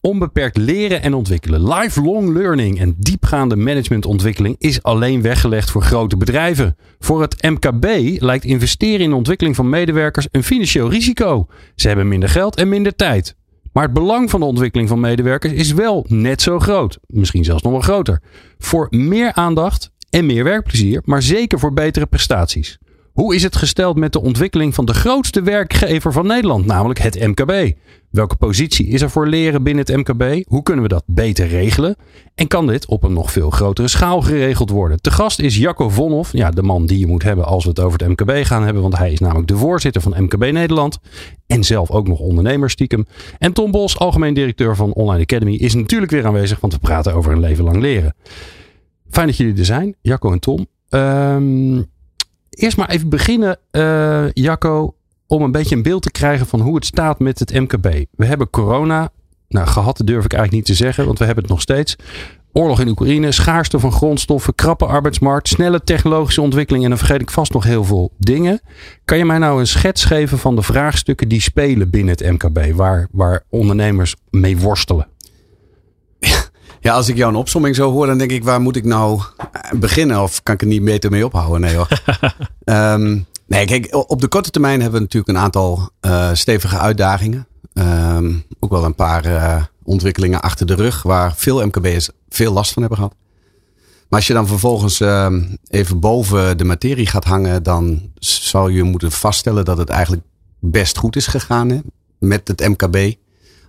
Onbeperkt leren en ontwikkelen, lifelong learning en diepgaande managementontwikkeling is alleen weggelegd voor grote bedrijven. Voor het MKB lijkt investeren in de ontwikkeling van medewerkers een financieel risico. Ze hebben minder geld en minder tijd. Maar het belang van de ontwikkeling van medewerkers is wel net zo groot. Misschien zelfs nog wel groter. Voor meer aandacht en meer werkplezier, maar zeker voor betere prestaties. Hoe is het gesteld met de ontwikkeling van de grootste werkgever van Nederland, namelijk het MKB? Welke positie is er voor leren binnen het MKB? Hoe kunnen we dat beter regelen? En kan dit op een nog veel grotere schaal geregeld worden? Te gast is Jacco Vonhoff, ja, de man die je moet hebben als we het over het MKB gaan hebben, want hij is namelijk de voorzitter van MKB Nederland en zelf ook nog ondernemer stiekem. En Tom Bos, algemeen directeur van Online Academy, is natuurlijk weer aanwezig, want we praten over een leven lang leren. Fijn dat jullie er zijn, Jacco en Tom. Ehm eerst maar even beginnen, uh, Jacco, om een beetje een beeld te krijgen van hoe het staat met het MKB. We hebben corona, nou gehad durf ik eigenlijk niet te zeggen, want we hebben het nog steeds. Oorlog in Oekraïne, schaarste van grondstoffen, krappe arbeidsmarkt, snelle technologische ontwikkeling en dan vergeet ik vast nog heel veel dingen. Kan je mij nou een schets geven van de vraagstukken die spelen binnen het MKB, waar, waar ondernemers mee worstelen? Ja, als ik jou een opsomming zo hoor, dan denk ik, waar moet ik nou beginnen? Of kan ik er niet beter mee ophouden? Nee hoor. um, nee, kijk, op de korte termijn hebben we natuurlijk een aantal uh, stevige uitdagingen. Um, ook wel een paar uh, ontwikkelingen achter de rug, waar veel MKB'ers veel last van hebben gehad. Maar als je dan vervolgens uh, even boven de materie gaat hangen, dan zou je moeten vaststellen dat het eigenlijk best goed is gegaan hè, met het MKB.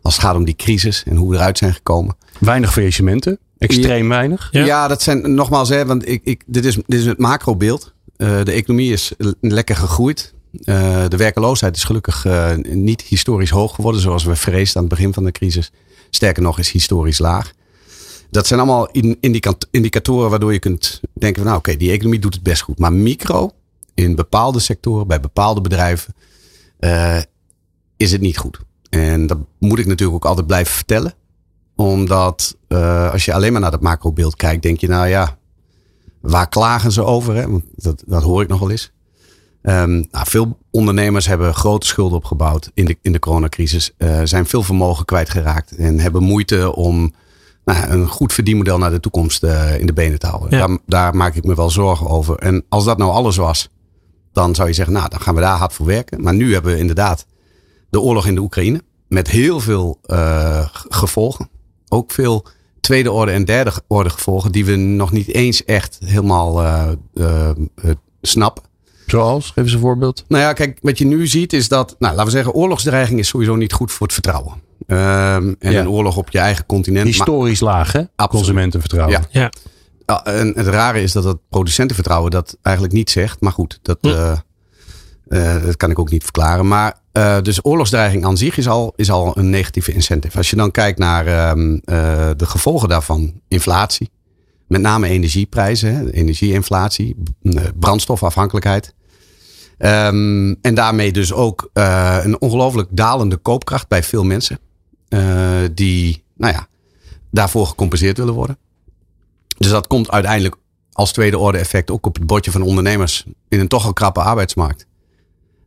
Als het gaat om die crisis en hoe we eruit zijn gekomen. Weinig faillissementen. Extreem weinig. Ja. ja, dat zijn nogmaals, hè, want ik, ik, dit, is, dit is het macrobeeld. Uh, de economie is lekker gegroeid. Uh, de werkeloosheid is gelukkig uh, niet historisch hoog geworden, zoals we vreesden aan het begin van de crisis. Sterker nog, is historisch laag. Dat zijn allemaal indicatoren waardoor je kunt denken van nou oké, okay, die economie doet het best goed. Maar micro, in bepaalde sectoren, bij bepaalde bedrijven, is het niet goed. En dat moet ik natuurlijk ook altijd blijven vertellen. Omdat uh, als je alleen maar naar dat macrobeeld kijkt, denk je, nou ja, waar klagen ze over? Hè? Want dat, dat hoor ik nog wel eens. Um, nou, veel ondernemers hebben grote schulden opgebouwd in de, in de coronacrisis. Uh, zijn veel vermogen kwijtgeraakt en hebben moeite om nou, een goed verdienmodel naar de toekomst uh, in de benen te houden. Ja. Daar, daar, maak ik me wel zorgen over. En als dat nou alles was, dan zou je zeggen, nou, dan gaan we daar hard voor werken. Maar nu hebben we inderdaad de oorlog in de Oekraïne. Met heel veel uh, gevolgen. Ook veel tweede orde en derde orde gevolgen die we nog niet eens echt helemaal uh, uh, snappen. Zoals? Geef eens een voorbeeld. Nou ja, kijk, wat je nu ziet is dat, nou, laten we zeggen, oorlogsdreiging is sowieso niet goed voor het vertrouwen. Um, en ja. een oorlog op je eigen continent. Historisch laag, hè? Absoluut. Consumentenvertrouwen. Ja. ja. En het rare is dat het producentenvertrouwen dat eigenlijk niet zegt. Maar goed, dat, hm. uh, uh, dat kan ik ook niet verklaren. Maar uh, dus oorlogsdreiging aan zich is al, is al een negatieve incentive. Als je dan kijkt naar um, uh, de gevolgen daarvan, inflatie, met name energieprijzen, energieinflatie, brandstofafhankelijkheid. Um, en daarmee dus ook een ongelooflijk dalende koopkracht bij veel mensen. die, nou ja, daarvoor gecompenseerd willen worden. Dus dat komt uiteindelijk als tweede orde effect ook op het bordje van ondernemers in een toch al krappe arbeidsmarkt.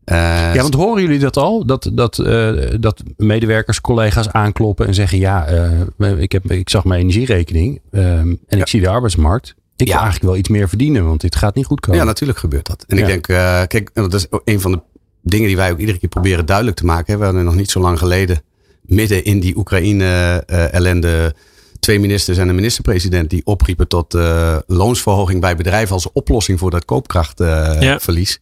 Uh, ja, want horen jullie dat al? Dat, dat, uh, dat medewerkers, collega's aankloppen en zeggen: Ja, uh, ik, heb, ik zag mijn energierekening en ja. ik zie de arbeidsmarkt. Ik ja. wil eigenlijk wel iets meer verdienen, want dit gaat niet goed komen. Ja, natuurlijk gebeurt dat. En ja. ik denk, kijk, dat is een van de dingen die wij ook iedere keer proberen duidelijk te maken. We hadden nog niet zo lang geleden, midden in die Oekraïne-ellende, twee ministers en een minister-president die opriepen tot loonsverhoging bij bedrijven als oplossing voor dat koopkrachtverlies.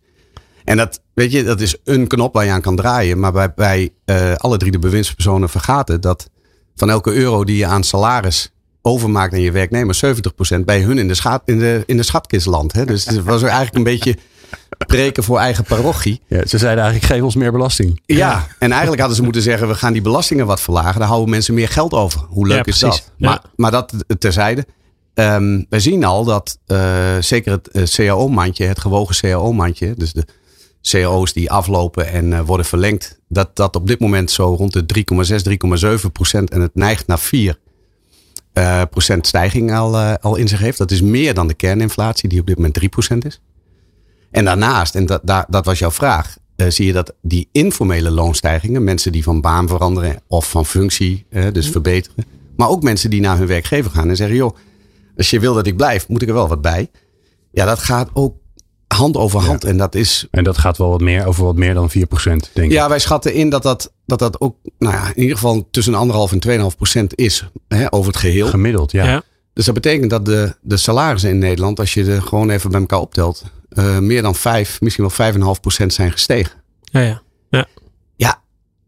En dat, weet je, dat is een knop waar je aan kan draaien. Maar bij, bij uh, alle drie de bewindspersonen vergaten dat van elke euro die je aan salaris overmaakt aan je werknemer, 70% bij hun in de, schat, in de, in de schatkist landt. Hè? Dus het was eigenlijk een beetje preken voor eigen parochie. Ja, ze zeiden eigenlijk, geef ons meer belasting. Ja, en eigenlijk hadden ze moeten zeggen, we gaan die belastingen wat verlagen. Dan houden mensen meer geld over. Hoe leuk ja, is dat? Ja. Maar, maar dat terzijde. Um, wij zien al dat uh, zeker het uh, CAO-mandje, het gewogen CAO-mandje, dus de CO's die aflopen en uh, worden verlengd. Dat dat op dit moment zo rond de 3,6, 3,7 procent en het neigt naar 4 uh, procent stijging al, uh, al in zich heeft. Dat is meer dan de kerninflatie die op dit moment 3 procent is. En daarnaast, en dat, dat, dat was jouw vraag, zie je dat die informele loonstijgingen, mensen die van baan veranderen of van functie dus mm. verbeteren, maar ook mensen die naar hun werkgever gaan en zeggen, joh, als je wil dat ik blijf, moet ik er wel wat bij. Ja, dat gaat ook hand over hand. En dat is. En dat gaat wel wat meer, over wat meer dan 4%, denk ik. Ja, wij schatten in dat dat, dat, dat ook, nou ja, in ieder geval tussen anderhalf en 2,5% is hè, over het geheel. Gemiddeld, ja. ja. Dus dat betekent dat de, de salarissen in Nederland, als je er gewoon even bij elkaar optelt, uh, meer dan 5, misschien wel 5,5% zijn gestegen. Ja, ja. ja. Ja,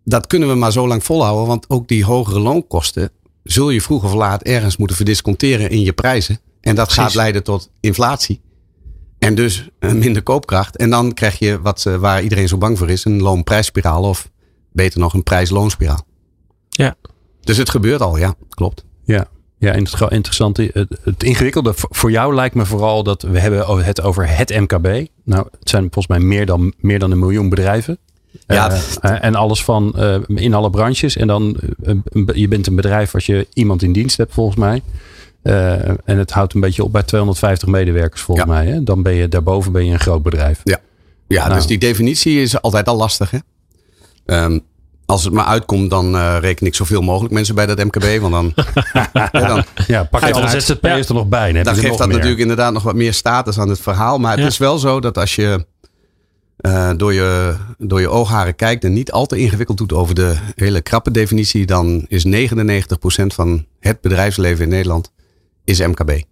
dat kunnen we maar zo lang volhouden, want ook die hogere loonkosten zul je vroeg of laat ergens moeten verdisconteren in je prijzen. En dat gaat leiden tot inflatie. En dus minder koopkracht. En dan krijg je wat, uh, waar iedereen zo bang voor is: een loonprijsspiraal. Of beter nog, een prijs-loonspiraal. Ja. Dus het gebeurt al, ja, klopt. Ja. Ja, interessant. Het, het ingewikkelde voor jou lijkt me vooral dat we hebben het over het MKB. Nou, het zijn volgens mij meer dan, meer dan een miljoen bedrijven. Ja, uh, en alles van uh, in alle branches. En dan, je bent een bedrijf als je iemand in dienst hebt, volgens mij. Uh, en het houdt een beetje op bij 250 medewerkers volgens mij. Hè? Dan ben je daarboven ben je een groot bedrijf. Ja, ja nou. dus die definitie is altijd al lastig. Hè? Um, als het maar uitkomt, dan uh, reken ik zoveel mogelijk mensen bij dat MKB. Want dan, ja, dan ja, pak je alle ZZP'ers er nog bij. Dan, dan geeft dat meer. natuurlijk inderdaad nog wat meer status aan het verhaal. Maar het is wel zo dat als je uh, door, je, door je oogharen kijkt en niet al te ingewikkeld doet over de hele krappe definitie, dan is 99% van het bedrijfsleven in Nederland is MKB.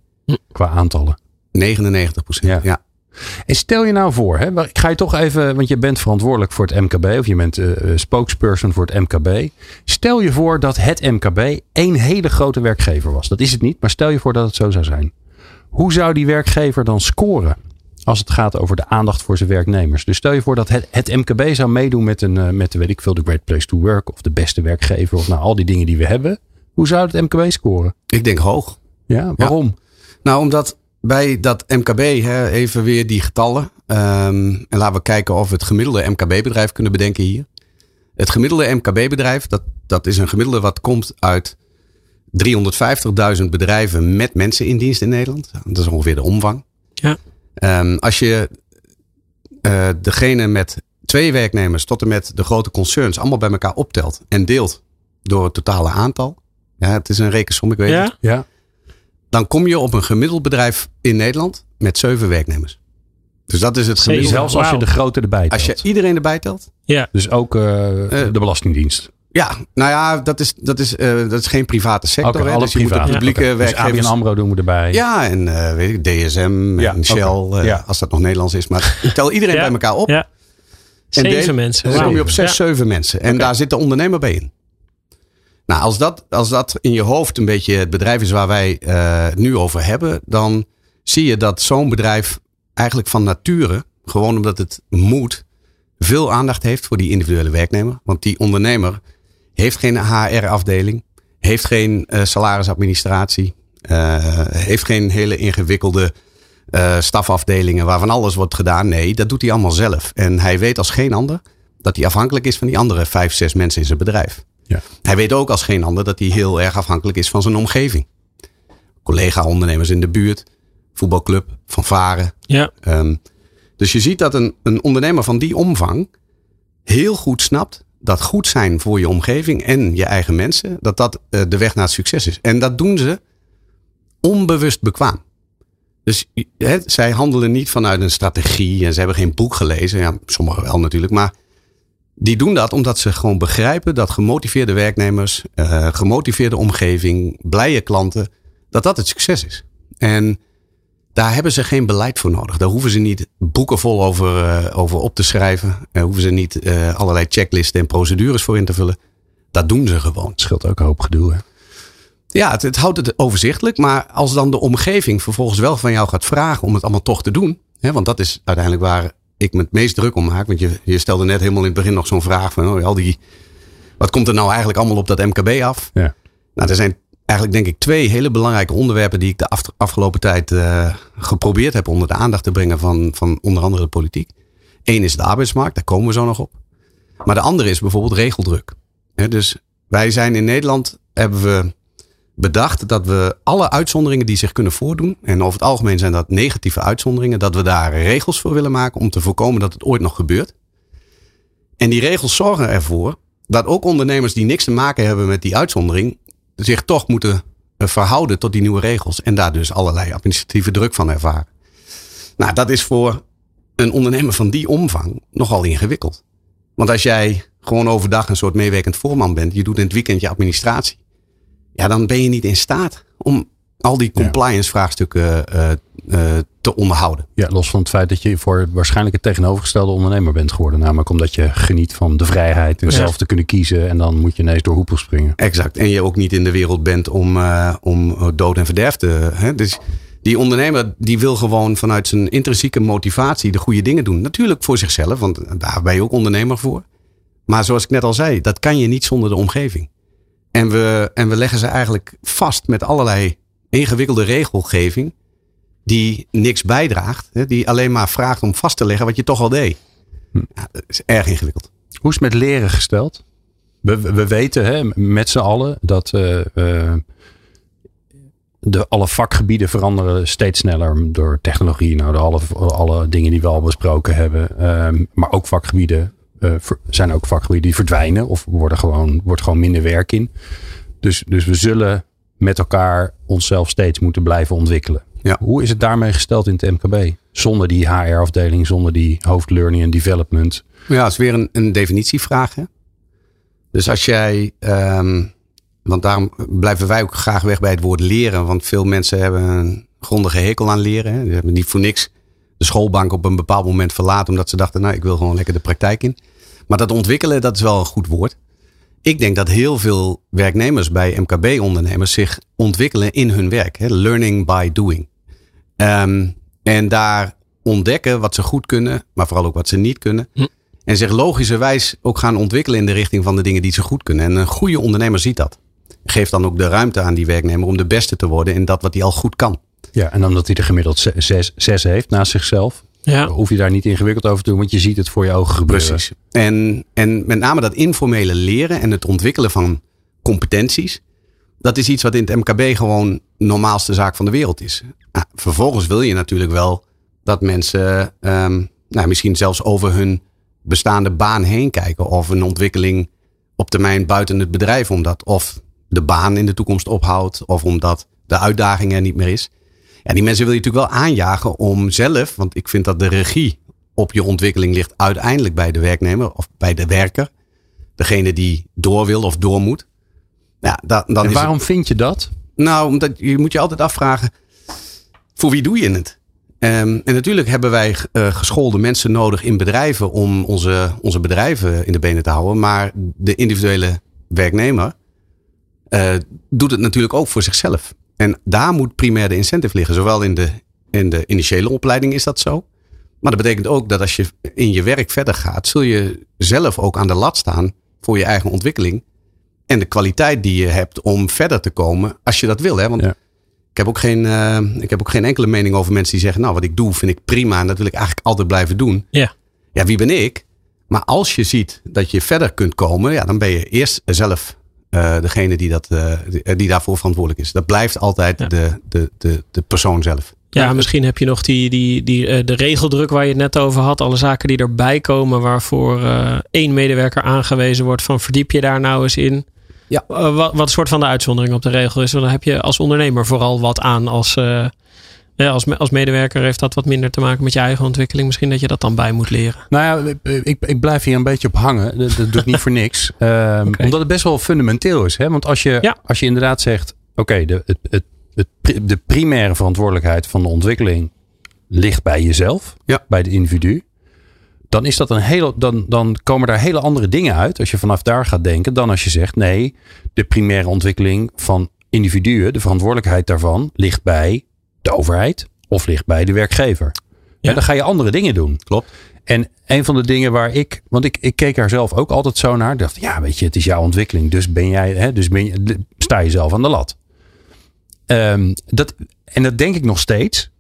Qua aantallen. 99 procent, ja. En stel je nou voor, hè, ik ga je toch even, want je bent verantwoordelijk voor het MKB of je bent uh, spokesperson voor het MKB. Stel je voor dat het MKB één hele grote werkgever was. Dat is het niet, maar stel je voor dat het zo zou zijn. Hoe zou die werkgever dan scoren als het gaat over de aandacht voor zijn werknemers? Dus stel je voor dat het, het MKB zou meedoen met, een, uh, met weet ik veel, de Great Place to Work of de beste werkgever of nou al die dingen die we hebben. Hoe zou het MKB scoren? Ik denk hoog. Ja, waarom? Nou, omdat bij dat MKB, hè, even weer die getallen. Um, en laten we kijken of we het gemiddelde MKB-bedrijf kunnen bedenken hier. Het gemiddelde MKB-bedrijf, dat, dat is een gemiddelde wat komt uit 350.000 bedrijven met mensen in dienst in Nederland. Dat is ongeveer de omvang. Ja. Um, als je uh, degene met twee werknemers tot en met de grote concerns allemaal bij elkaar optelt en deelt door het totale aantal. Ja, het is een rekensom, ik weet ja? het. Ja dan kom je op een gemiddeld bedrijf in Nederland met zeven werknemers. Dus dat is het gemiddelde. Zelfs als je de grote erbij telt. Als je iedereen erbij telt. Ja. Dus ook uh, de Belastingdienst. Ja, nou ja, dat is, dat is, uh, dat is geen private sector. Okay, hè? Dus je moet de publieke ja. okay. werkgevers... Dus ABN AMRO doen we erbij. Ja, en uh, weet ik, DSM ja, en Shell, okay. ja. als dat nog Nederlands is. Maar tel iedereen bij elkaar op. Ja. Zeven deel, mensen. En dan kom je op zes, zeven mensen. En daar zit de ondernemer bij in. Nou, als dat, als dat in je hoofd een beetje het bedrijf is waar wij het nu over hebben, dan zie je dat zo'n bedrijf eigenlijk van nature, gewoon omdat het moet, veel aandacht heeft voor die individuele werknemer. Want die ondernemer heeft geen HR-afdeling, heeft geen uh, salarisadministratie, uh, heeft geen hele ingewikkelde stafafdelingen waarvan alles wordt gedaan. Nee, dat doet hij allemaal zelf. En hij weet als geen ander dat hij afhankelijk is van die andere vijf, zes mensen in zijn bedrijf. Ja. Hij weet ook als geen ander dat hij heel erg afhankelijk is van zijn omgeving. Collega-ondernemers in de buurt, voetbalclub, fanfare. Ja. Um, dus je ziet dat een, een ondernemer van die omvang heel goed snapt dat goed zijn voor je omgeving en je eigen mensen, dat dat uh, de weg naar het succes is. En dat doen ze onbewust bekwaam. Dus he, zij handelen niet vanuit een strategie en ze hebben geen boek gelezen. Ja, sommigen wel natuurlijk, maar die doen dat omdat ze gewoon begrijpen dat gemotiveerde werknemers, uh, gemotiveerde omgeving, blije klanten, dat dat het succes is. En daar hebben ze geen beleid voor nodig. Daar hoeven ze niet boeken vol over, uh, over op te schrijven. Daar hoeven ze niet uh, allerlei checklisten en procedures voor in te vullen. Dat doen ze gewoon. Het scheelt ook een hoop gedoe. Hè? Ja, het, het houdt het overzichtelijk. Maar als dan de omgeving vervolgens wel van jou gaat vragen om het allemaal toch te doen. Hè, want dat is uiteindelijk waar ik me het meest druk om maak. Want je, je stelde net helemaal in het begin nog zo'n vraag van oh, al die. Wat komt er nou eigenlijk allemaal op dat MKB af? Ja. Nou, er zijn eigenlijk denk ik twee hele belangrijke onderwerpen die ik de af, afgelopen tijd uh, geprobeerd heb onder de aandacht te brengen van, van onder andere de politiek. Eén is de arbeidsmarkt, daar komen we zo nog op. Maar de andere is bijvoorbeeld regeldruk. dus wij zijn in Nederland, hebben we bedacht dat we alle uitzonderingen die zich kunnen voordoen, en over het algemeen zijn dat negatieve uitzonderingen, dat we daar regels voor willen maken om te voorkomen dat het ooit nog gebeurt. En die regels zorgen ervoor dat ook ondernemers die niks te maken hebben met die uitzondering, zich toch moeten eh, verhouden tot die nieuwe regels en daar dus allerlei administratieve druk van ervaren. Nou, dat is voor een ondernemer van die omvang nogal ingewikkeld. Want als jij gewoon overdag een soort meewerkend voorman bent, je doet in het weekend je administratie, ja, dan ben je niet in staat om al die compliance vraagstukken uh, uh, te onderhouden. Ja, los van het feit dat je voor waarschijnlijk het tegenovergestelde ondernemer bent geworden. Namelijk omdat je geniet van de vrijheid en zelf te kunnen kiezen. En dan moet je ineens door hoepel springen. Exact. En je ook niet in de wereld bent om, uh, om dood en verderf te... Hè? Dus die ondernemer die wil gewoon vanuit zijn intrinsieke motivatie de goede dingen doen. Natuurlijk voor zichzelf, want daar ben je ook ondernemer voor. Maar zoals ik net al zei, dat kan je niet zonder de omgeving. En we, en we leggen ze eigenlijk vast met allerlei ingewikkelde regelgeving. Die niks bijdraagt. Die alleen maar vraagt om vast te leggen wat je toch al deed. Hm. Ja, dat is erg ingewikkeld. Hoe is het met leren gesteld? We, we weten hè, met z'n allen dat uh, uh, de, alle vakgebieden veranderen steeds sneller door technologie. Nou, de alle, alle dingen die we al besproken hebben. Uh, maar ook vakgebieden uh, zijn ook vakgebieden die verdwijnen of worden gewoon, wordt gewoon minder werk in. Dus, dus we zullen met elkaar onszelf steeds moeten blijven ontwikkelen. Ja. Hoe is het daarmee gesteld in het MKB? Zonder die HR-afdeling, zonder die hoofd learning en development. Ja, het is weer een, een definitievraag. Hè? Dus als jij, um, want daarom blijven wij ook graag weg bij het woord leren. Want veel mensen hebben een grondige hekel aan leren. Hè? Die hebben niet voor niks de schoolbank op een bepaald moment verlaten. Omdat ze dachten, nou ik wil gewoon lekker de praktijk in. Maar dat ontwikkelen, dat is wel een goed woord. Ik denk dat heel veel werknemers bij MKB-ondernemers zich ontwikkelen in hun werk. Hè? Learning by doing. Um, en daar ontdekken wat ze goed kunnen, maar vooral ook wat ze niet kunnen. Hm. En zich logischerwijs ook gaan ontwikkelen in de richting van de dingen die ze goed kunnen. En een goede ondernemer ziet dat. Geeft dan ook de ruimte aan die werknemer om de beste te worden in dat wat hij al goed kan. Ja, en omdat hij er gemiddeld zes, zes heeft naast zichzelf, ja. Hoef je daar niet ingewikkeld over te doen, want je ziet het voor je ogen gebeuren. Precies. En, en met name dat informele leren en het ontwikkelen van competenties. Dat is iets wat in het MKB gewoon normaalste zaak van de wereld is. Nou, vervolgens wil je natuurlijk wel dat mensen um, nou, misschien zelfs over hun bestaande baan heen kijken. Of een ontwikkeling op termijn buiten het bedrijf, omdat of de baan in de toekomst ophoudt, of omdat de uitdaging er niet meer is. Ja, die mensen wil je natuurlijk wel aanjagen om zelf, want ik vind dat de regie op je ontwikkeling ligt uiteindelijk bij de werknemer of bij de werker. Degene die door wil of door moet. Ja, dan en waarom vind je dat? Nou, omdat je moet je altijd afvragen, voor wie doe je het? Um, en natuurlijk hebben wij uh, geschoolde mensen nodig in bedrijven om onze, onze bedrijven in de benen te houden. Maar de individuele werknemer uh, doet het natuurlijk ook voor zichzelf. En daar moet primair de incentive liggen. Zowel in de, in de initiële opleiding is dat zo. Maar dat betekent ook dat als je in je werk verder gaat, zul je zelf ook aan de lat staan voor je eigen ontwikkeling. En de kwaliteit die je hebt om verder te komen als je dat wil. Hè? Want ik, heb ook geen, uh, ik heb ook geen enkele mening over mensen die zeggen, nou wat ik doe vind ik prima en dat wil ik eigenlijk altijd blijven doen. Ja, ja wie ben ik? Maar als je ziet dat je verder kunt komen, ja, dan ben je eerst zelf uh, degene die, dat, uh, die daarvoor verantwoordelijk is. Dat blijft altijd de, de, de, de persoon zelf. Ja, misschien heb je nog die, die, die, uh, de regeldruk waar je het net over had. Alle zaken die erbij komen waarvoor één medewerker aangewezen wordt van verdiep je daar nou eens in. Ja. wat, wat soort van de uitzondering op de regel is. Want dan heb je als ondernemer vooral wat aan als ja, als, als medewerker heeft dat wat minder te maken met je eigen ontwikkeling. Misschien dat je dat dan bij moet leren. Nou ja, ik, ik blijf hier een beetje op hangen. Dat, dat doe ik niet voor niks. Um, Omdat het best wel fundamenteel is. Hè? Want als je, ja. als je inderdaad zegt, oké, de, het, het, het, de primaire verantwoordelijkheid van de ontwikkeling ligt bij jezelf, ja. bij de individu. Dan, is dat een hele, dan, dan komen daar hele andere dingen uit als je vanaf daar gaat denken. Dan als je zegt nee, de primaire ontwikkeling van individuen, de verantwoordelijkheid daarvan, ligt bij de overheid of ligt bij de werkgever. Ja. En dan ga je andere dingen doen. Klopt. En een van de dingen waar ik, want ik, ik keek daar zelf ook altijd zo naar. Dacht, ja, weet je, het is jouw ontwikkeling. Dus ben jij, hè, dus ben je, sta je zelf aan de lat. Um, dat, en dat denk ik nog steeds.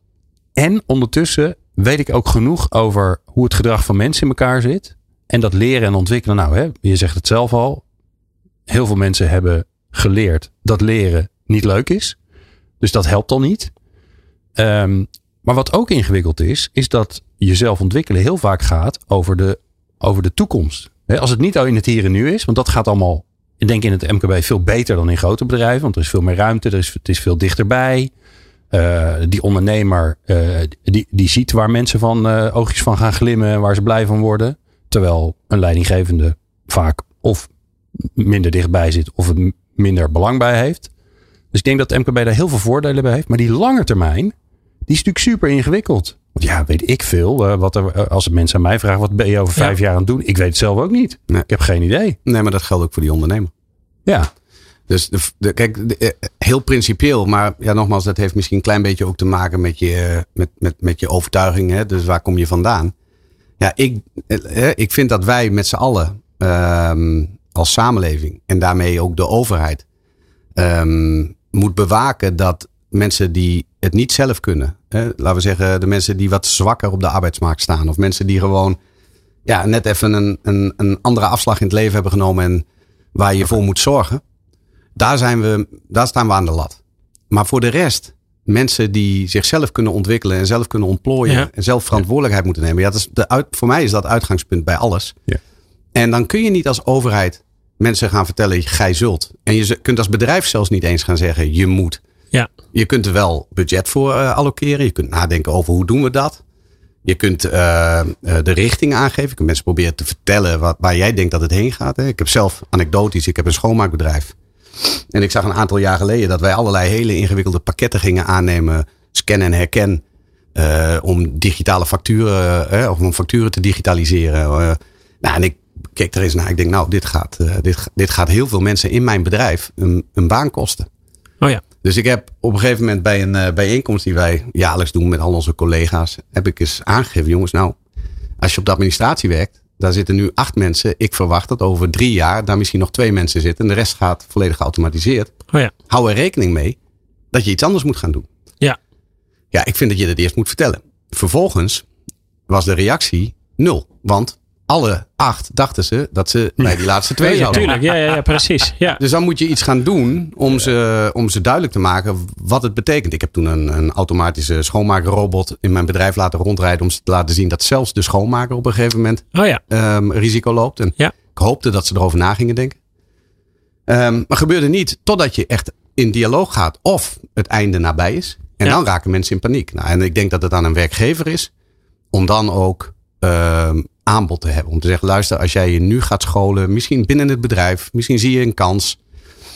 En ondertussen weet ik ook genoeg over hoe het gedrag van mensen in elkaar zit. En dat leren en ontwikkelen. Nou, hè, je zegt het zelf al. Heel veel mensen hebben geleerd dat leren niet leuk is. Dus dat helpt al niet. Um, maar wat ook ingewikkeld is, is dat jezelf ontwikkelen heel vaak gaat over de, over de toekomst. als het niet al in het hier en nu is, want dat gaat allemaal, ik denk in het MKB veel beter dan in grote bedrijven, want er is veel meer ruimte, er is, het is veel dichterbij. Uh, die ondernemer, uh, die, die ziet waar mensen van uh, oogjes van gaan glimmen en waar ze blij van worden. Terwijl een leidinggevende vaak of minder dichtbij zit of het minder belang bij heeft. Dus ik denk dat MKB daar heel veel voordelen bij heeft. Maar die lange termijn, die is natuurlijk super ingewikkeld. Want ja, weet ik veel. Uh, wat er, als mensen aan mij vragen, wat ben je over vijf jaar aan het doen? Ik weet het zelf ook niet. Nee. Ik heb geen idee. Nee, maar dat geldt ook voor die ondernemer. Ja. Dus de, de, kijk, de, eh, heel principieel, maar ja, nogmaals, dat heeft misschien een klein beetje ook te maken met je, met, met, met je overtuiging. Hè? Dus waar kom je vandaan? Ja, ik, eh, ik vind dat wij met z'n allen um, als samenleving en daarmee ook de overheid um, moet bewaken dat mensen die het niet zelf kunnen. Hè, laten we zeggen, de mensen die wat zwakker op de arbeidsmarkt staan. Of mensen die gewoon ja, net even een, een, een andere afslag in het leven hebben genomen en waar je voor moet zorgen. Daar, zijn we, daar staan we aan de lat. Maar voor de rest, mensen die zichzelf kunnen ontwikkelen en zelf kunnen ontplooien en zelf verantwoordelijkheid moeten nemen. Ja, dat is de uit, voor mij is dat uitgangspunt bij alles. Ja. En dan kun je niet als overheid mensen gaan vertellen, gij zult. En je kunt als bedrijf zelfs niet eens gaan zeggen, je moet. Ja. Je kunt er wel budget voor uh, allokeren. Je kunt nadenken over hoe doen we dat. Je kunt uh, de richting aangeven. Je kunt mensen proberen te vertellen wat, waar jij denkt dat het heen gaat. Hè. Ik heb zelf anekdotisch, ik heb een schoonmaakbedrijf. En ik zag een aantal jaar geleden dat wij allerlei hele ingewikkelde pakketten gingen aannemen. Scan en herken. Om digitale facturen, of om facturen te digitaliseren. nou, en ik keek er eens naar. Ik denk, nou, dit gaat, dit, dit gaat heel veel mensen in mijn bedrijf een, een baan kosten. Oh ja. Dus ik heb op een gegeven moment bij een uh, bijeenkomst die wij jaarlijks doen met al onze collega's, heb ik eens aangegeven, jongens, nou, als je op de administratie werkt, daar zitten nu acht mensen. Ik verwacht dat over drie jaar daar misschien nog twee mensen zitten en de rest gaat volledig geautomatiseerd. Oh ja. Hou er rekening mee dat je iets anders moet gaan doen. Ja. Ja, ik vind dat je dat eerst moet vertellen. Vervolgens was de reactie nul. Want alle acht dachten ze dat ze bij die laatste twee zouden. Tuurlijk, ja, ja, ja, precies. Ja. Dus dan moet je iets gaan doen om ze, om ze duidelijk te maken wat het betekent. Ik heb toen een, een automatische schoonmakerrobot in mijn bedrijf laten rondrijden om ze te laten zien dat zelfs de schoonmaker op een gegeven moment oh ja. um, risico loopt. En ja. ik hoopte dat ze erover na gingen denken. Um, maar gebeurde niet totdat je echt in dialoog gaat of het einde nabij is. En dan raken mensen in paniek. Nou, en ik denk dat het aan een werkgever is om dan ook um, aanbod te hebben. Om te zeggen, luister, als jij je nu gaat scholen, misschien binnen het bedrijf, misschien zie je een kans.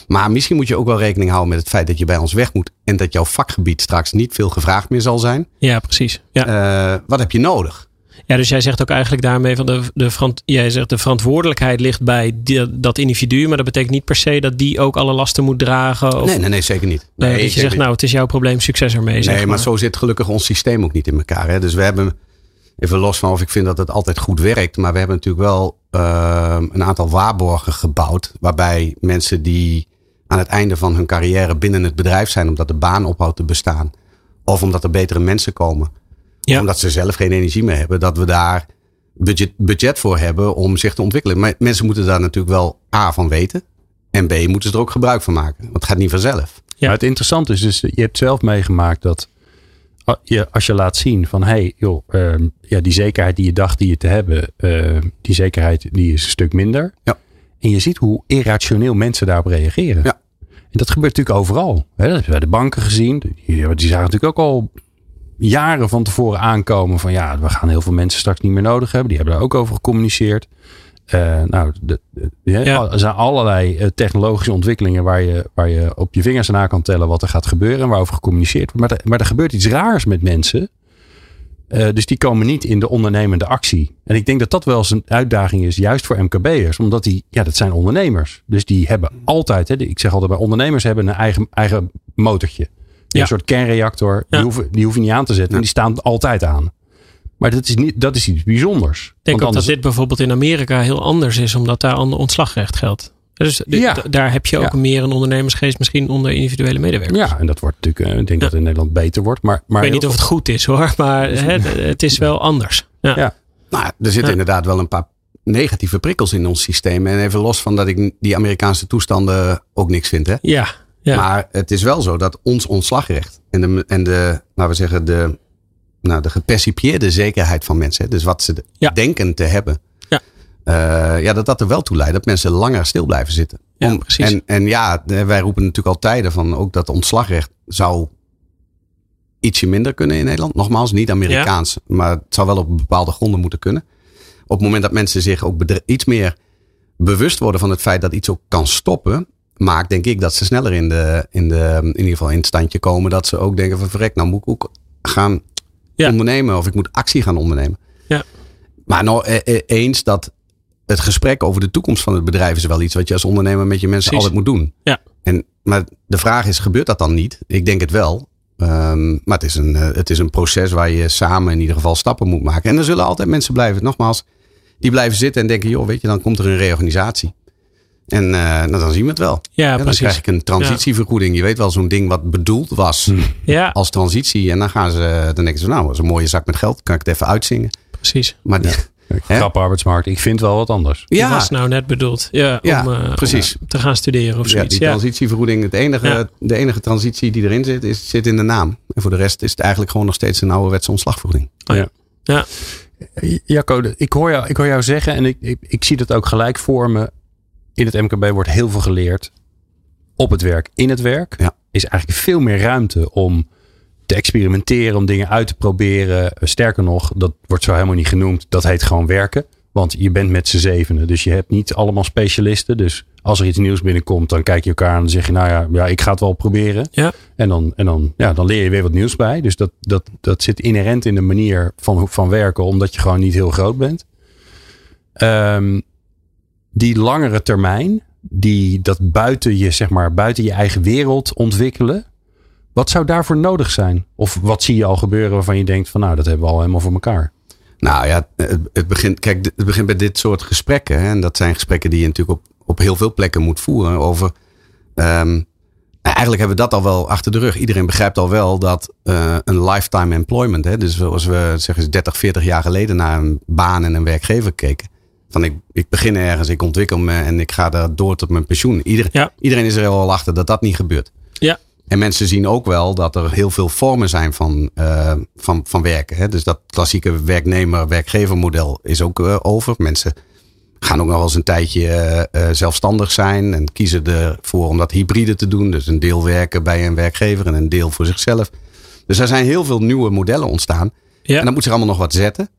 Maar misschien moet je ook wel rekening houden met het feit dat je bij ons weg moet. En dat jouw vakgebied straks niet veel gevraagd meer zal zijn. Ja, precies. Ja. Uh, wat heb je nodig? Ja, dus jij zegt ook eigenlijk daarmee van de, de, jij zegt de verantwoordelijkheid ligt bij die, dat individu. Maar dat betekent niet per se dat die ook alle lasten moet dragen. Of, nee, nee, nee, zeker niet. Nee, nee dat je zegt, niet. nou, het is jouw probleem, succes ermee. Nee, zeg maar. maar zo zit gelukkig ons systeem ook niet in elkaar. Hè? Dus we hebben Even los van of ik vind dat het altijd goed werkt. Maar we hebben natuurlijk wel uh, een aantal waarborgen gebouwd. Waarbij mensen die aan het einde van hun carrière binnen het bedrijf zijn. Omdat de baan ophoudt te bestaan. Of omdat er betere mensen komen. Ja. Omdat ze zelf geen energie meer hebben. Dat we daar budget, budget voor hebben om zich te ontwikkelen. Maar mensen moeten daar natuurlijk wel A van weten. En B moeten ze er ook gebruik van maken. Want het gaat niet vanzelf. Ja, het interessante is dus, je hebt zelf meegemaakt dat je, als je laat zien van hey, joh, uh, ja, die zekerheid die je dacht die je te hebben, uh, die zekerheid die is een stuk minder. Ja. En je ziet hoe irrationeel mensen daarop reageren. Ja. En dat gebeurt natuurlijk overal. Hè? Dat hebben we bij de banken gezien. Die, die zagen natuurlijk ook al jaren van tevoren aankomen van ja, we gaan heel veel mensen straks niet meer nodig hebben. Die hebben daar ook over gecommuniceerd. Uh, nou, de, de, ja. er zijn allerlei uh, technologische ontwikkelingen waar je, waar je op je vingers na kan tellen wat er gaat gebeuren en waarover gecommuniceerd wordt. Maar, er, maar er gebeurt iets raars met mensen. Uh, dus die komen niet in de ondernemende actie. En ik denk dat dat wel eens een uitdaging is, juist voor MKB'ers. Omdat die, ja, dat zijn ondernemers. Dus die hebben altijd, hè, ik zeg altijd bij ondernemers hebben een eigen, eigen motortje. Ja. Een soort kernreactor. Ja. Die, hoeven, die hoeven niet aan te zetten. En die staan altijd aan. Maar dat is, niet, dat is iets bijzonders. Ik denk Want ook dat dit bijvoorbeeld in Amerika heel anders is, omdat daar ander ontslagrecht geldt. Dus daar heb je ook meer een ondernemersgeest misschien onder individuele medewerkers. Ja, en dat wordt natuurlijk, ik denk dat het in Nederland beter wordt. Maar, maar ik weet niet of het goed is hoor, maar het is wel anders. Ja. Nou, er zitten inderdaad wel een paar negatieve prikkels in ons systeem. En even los van dat ik die Amerikaanse toestanden ook niks vind. Hè? Ja, ja. Maar het is wel zo dat ons ontslagrecht en de, en de laten we zeggen, de, nou, de gepercipieerde zekerheid van mensen, dus wat ze denken te hebben, ja. Uh, ja, dat dat er wel toe leidt dat mensen langer stil blijven zitten. Ja, precies. En, en ja, wij roepen natuurlijk al tijden van ook dat ontslagrecht zou ietsje minder kunnen in Nederland. Nogmaals, niet Amerikaans, maar het zou wel op bepaalde gronden moeten kunnen. Op het moment dat mensen zich ook iets meer bewust worden van het feit dat iets ook kan stoppen, maakt denk ik dat ze sneller in, de, in, de, in ieder geval in het standje komen. Dat ze ook denken van verrek, nou moet ik ook gaan ondernemen of ik moet actie gaan ondernemen. Ja. Maar nou, e, e, eens dat het gesprek over de toekomst van het bedrijf is wel iets wat je als ondernemer met je mensen altijd moet doen. Ja. En, maar de vraag is, gebeurt dat dan niet? Ik denk het wel. Um, maar het is, een, eh, het is een proces waar je samen in ieder geval stappen moet maken. En er zullen altijd mensen blijven, nogmaals, die blijven zitten en denken, joh, weet je, dan komt er een reorganisatie. En uh, nou, dan zien we het wel. Ja, dan krijg ik een transitievergoeding. Je weet wel, zo'n ding wat bedoeld was hmm. ja. als transitie. En dan gaan ze, dan denken ze, nou, dat is een mooie zak met geld. Kan ik het even uitzingen. Precies. Maar die, Grap arbeidsmarkt. Ik vind wel wat anders. Ja. was nou net bedoeld. Ja, ja om, uh, precies. Om te gaan studeren of zoiets. Ja, die transitievergoeding. Het enige, De enige transitie die erin zit, is, zit in de naam. En voor de rest is het eigenlijk gewoon nog steeds een ouderwetse ontslagvergoeding. Oh, ja. ja. Jacco, ik hoor, jou, ik hoor jou zeggen en ik, ik, ik zie dat ook gelijk voor me. In het MKB wordt heel veel geleerd op het werk, in het werk. Ja. Is eigenlijk veel meer ruimte om te experimenteren, om dingen uit te proberen. Sterker nog, dat wordt zo helemaal niet genoemd. Dat heet gewoon werken. Want je bent met z'n zevenen. Dus je hebt niet allemaal specialisten. Dus als er iets nieuws binnenkomt, dan kijk je elkaar aan en dan zeg je, nou ja, ja ik ga het wel proberen. Ja. En, dan, en dan, ja, dan leer je weer wat nieuws bij. Dus dat, dat, dat zit inherent in de manier van, van werken, omdat je gewoon niet heel groot bent. Um, die langere termijn, die dat buiten je, zeg maar, buiten je eigen wereld ontwikkelen. Wat zou daarvoor nodig zijn? Of wat zie je al gebeuren waarvan je denkt van nou, dat hebben we al helemaal voor elkaar? Nou ja, het, begint, kijk, het begint bij dit soort gesprekken. Hè, en dat zijn gesprekken die je natuurlijk op, op heel veel plekken moet voeren. Over, um, eigenlijk hebben we dat al wel achter de rug. Iedereen begrijpt al wel dat uh, een lifetime employment. Hè, dus als we zeggen 30, 40 jaar geleden naar een baan en een werkgever keken. Van ik, ik begin ergens, ik ontwikkel me en ik ga daar door tot mijn pensioen. Ieder, Iedereen is er al achter dat dat niet gebeurt. Ja. En mensen zien ook wel dat er heel veel vormen zijn van, uh, van, van werken. Hè? Dus dat klassieke werknemer-werkgevermodel is ook uh, over. Mensen gaan ook nog wel eens een tijdje uh, zelfstandig zijn en kiezen ervoor om dat hybride te doen. Dus een deel werken bij een werkgever en een deel voor zichzelf. Dus er zijn heel veel nieuwe modellen ontstaan. Ja. En dat moet zich allemaal nog wat zetten.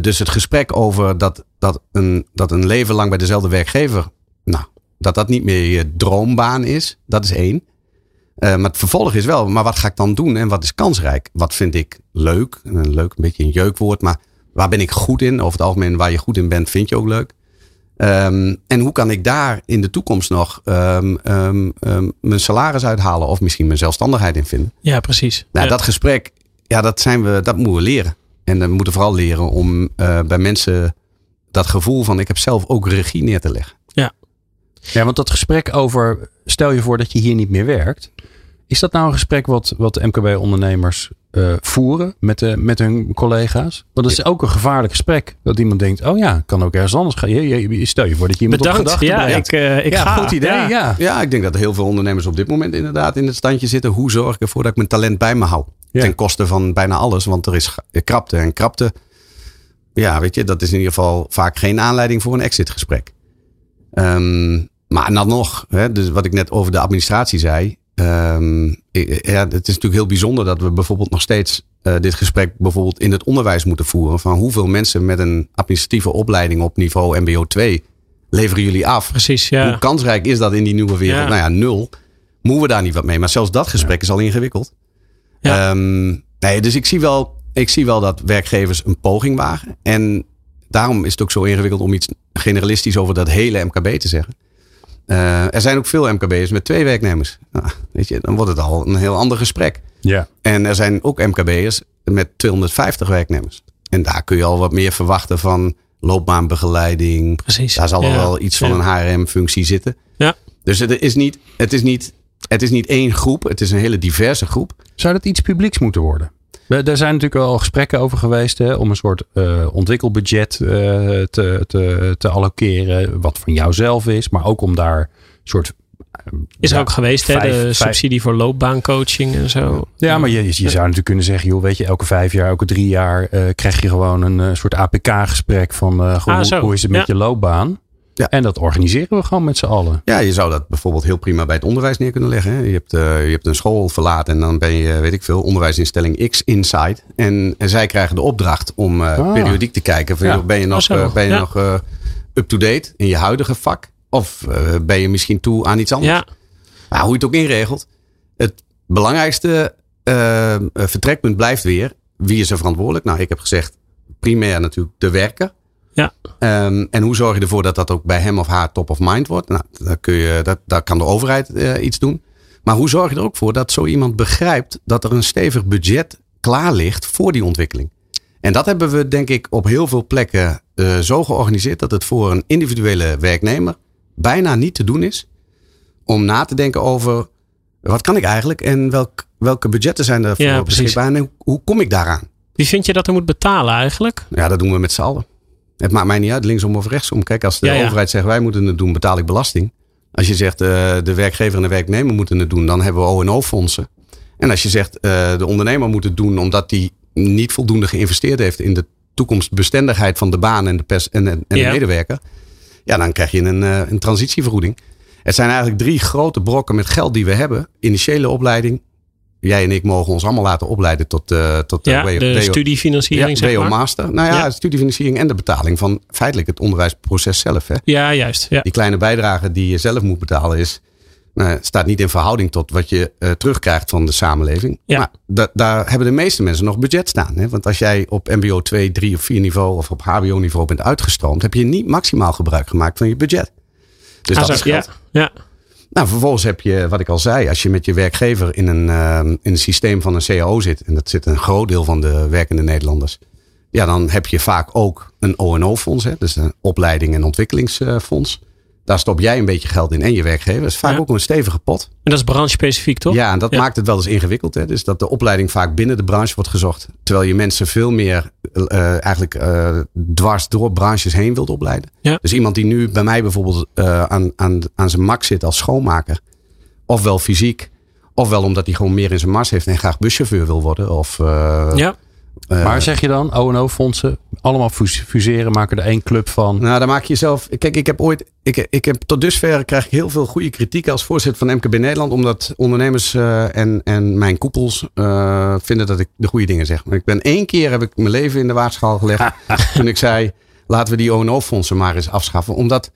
dus het gesprek over dat, dat, een, dat een leven lang bij dezelfde werkgever, nou, dat dat niet meer je droombaan is, dat is één. Uh, maar het vervolg is wel, maar wat ga ik dan doen en wat is kansrijk? Wat vind ik leuk? Een leuk, een beetje een jeukwoord, maar waar ben ik goed in? Over het algemeen, waar je goed in bent, vind je ook leuk. Um, en hoe kan ik daar in de toekomst nog um, um, mijn salaris uithalen of misschien mijn zelfstandigheid in vinden? Ja, precies. Nou, ja. dat gesprek, ja, dat, zijn we, dat moeten we leren. En we moeten vooral leren om uh, bij mensen dat gevoel van ik heb zelf ook regie neer te leggen. Ja. Ja, want dat gesprek over stel je voor dat je hier niet meer werkt. Is dat nou een gesprek wat, wat MKB-ondernemers uh, voeren met, de, met hun collega's? Want dat is ook een gevaarlijk gesprek. Dat iemand denkt, oh ja, kan ook ergens anders gaan. Je, je, stel je voor dat je iemand Bedankt. op gedachten ja, brengt. Ik, uh, ik ja, ga. goed idee. Ja. Ja. ja, ik denk dat heel veel ondernemers op dit moment inderdaad in het standje zitten. Hoe zorg ik ervoor dat ik mijn talent bij me hou? Ja. Ten koste van bijna alles, want er is krapte. En krapte, ja, weet je, dat is in ieder geval vaak geen aanleiding voor een exitgesprek. Um, maar dan nog, hè, dus wat ik net over de administratie zei. Um, ja, het is natuurlijk heel bijzonder dat we bijvoorbeeld nog steeds uh, dit gesprek bijvoorbeeld in het onderwijs moeten voeren. Van hoeveel mensen met een administratieve opleiding op niveau MBO 2 leveren jullie af? Precies, ja. Hoe kansrijk is dat in die nieuwe wereld? Ja. Nou ja, nul. Moeten we daar niet wat mee? Maar zelfs dat gesprek ja. is al ingewikkeld. Ja. Um, nee, dus ik zie, wel, ik zie wel dat werkgevers een poging wagen. En daarom is het ook zo ingewikkeld om iets generalistisch over dat hele MKB te zeggen. Uh, er zijn ook veel MKB'ers met twee werknemers. Nou, weet je, dan wordt het al een heel ander gesprek. Ja. En er zijn ook MKB'ers met 250 werknemers. En daar kun je al wat meer verwachten van loopbaanbegeleiding. Precies. Daar zal er wel iets van een HRM-functie zitten. Ja. Dus het is, niet, het, is niet, het is niet één groep, het is een hele diverse groep. Zou dat iets publieks moeten worden? Daar zijn natuurlijk al gesprekken over geweest hè, om een soort uh, ontwikkelbudget uh, te, te, te allokeren. Wat van jouzelf is, maar ook om daar een soort is er ook geweest, hè? De subsidie voor loopbaancoaching en zo. Ja, maar je, je zou natuurlijk kunnen zeggen, joh, weet je, elke vijf jaar, elke drie jaar uh, krijg je gewoon een uh, soort APK-gesprek van uh, ah, hoe, hoe, is het met ja. je loopbaan? Ja. En dat organiseren we gewoon met z'n allen. Ja, je zou dat bijvoorbeeld heel prima bij het onderwijs neer kunnen leggen. Hè? Je, hebt, uh, je hebt een school verlaten en dan ben je, weet ik veel, onderwijsinstelling X inside. En, en zij krijgen de opdracht om uh, ah. periodiek te kijken. Van, ja. Ben je nog, uh, ben je nog up-to-date in je huidige vak? Of ben je misschien toe aan iets anders? Ja. Nou, hoe je het ook inregelt. Het belangrijkste vertrekpunt blijft weer. Wie is er verantwoordelijk? Nou, ik heb gezegd, primair natuurlijk de werker. Ja. Um, en hoe zorg je ervoor dat dat ook bij hem of haar top of mind wordt? Nou, daar, kun je, dat, daar kan de overheid uh, iets doen. Maar hoe zorg je er ook voor dat zo iemand begrijpt dat er een stevig budget klaar ligt voor die ontwikkeling? En dat hebben we denk ik op heel veel plekken uh, zo georganiseerd dat het voor een individuele werknemer bijna niet te doen is om na te denken over wat kan ik eigenlijk en welk, welke budgetten zijn er voor ja, beschikbaar en hoe, hoe kom ik daaraan? Wie vind je dat er moet betalen eigenlijk? Ja, dat doen we met z'n allen. Het maakt mij niet uit, linksom of rechtsom. Kijk, als de ja, ja. overheid zegt wij moeten het doen, betaal ik belasting. Als je zegt uh, de werkgever en de werknemer moeten het doen, dan hebben we O&O-fondsen. En als je zegt uh, de ondernemer moet het doen omdat hij niet voldoende geïnvesteerd heeft in de toekomstbestendigheid van de baan en de, pers en, en, ja. de medewerker. Ja, dan krijg je een, uh, een transitievergoeding. Het zijn eigenlijk drie grote brokken met geld die we hebben. Initiële opleiding, jij en ik mogen ons allemaal laten opleiden tot, uh, tot ja, de, de studiefinanciering. Ja, zeg. Master. Nou ja, ja, studiefinanciering en de betaling van feitelijk het onderwijsproces zelf. Hè. Ja, juist. Ja. Die kleine bijdrage die je zelf moet betalen is, nou, staat niet in verhouding tot wat je uh, terugkrijgt van de samenleving. Ja. Maar da daar hebben de meeste mensen nog budget staan. Hè? Want als jij op MBO 2, 3 of 4 niveau of op HBO niveau bent uitgestroomd, heb je niet maximaal gebruik gemaakt van je budget. Dus ah, dat is geld. Ja. Nou, vervolgens heb je, wat ik al zei, als je met je werkgever in een, uh, in een systeem van een CAO zit, en dat zit een groot deel van de werkende Nederlanders, ja, dan heb je vaak ook een ONO-fonds, dus een opleiding en ontwikkelingsfonds. Daar stop jij een beetje geld in en je werkgever. Dat is vaak ja. ook een stevige pot. En dat is branche-specifiek, toch? Ja, en dat ja. maakt het wel eens ingewikkeld. Hè? Dus dat de opleiding vaak binnen de branche wordt gezocht. Terwijl je mensen veel meer uh, eigenlijk uh, dwars door branches heen wilt opleiden. Ja. Dus iemand die nu bij mij bijvoorbeeld uh, aan, aan, aan zijn mak zit als schoonmaker. Ofwel fysiek. Ofwel omdat hij gewoon meer in zijn mars heeft en graag buschauffeur wil worden. Of, ja. Uh, maar zeg je dan, O&O-fondsen, allemaal fuseren, maken er één club van? Nou, dan maak je zelf. Kijk, ik heb ooit, ik, ik heb tot dusver krijg ik heel veel goede kritiek als voorzitter van MKB Nederland, omdat ondernemers uh, en, en mijn koepels uh, vinden dat ik de goede dingen zeg. Maar ik ben één keer heb ik mijn leven in de waagschaal gelegd toen ik zei, laten we die O&O-fondsen maar eens afschaffen, omdat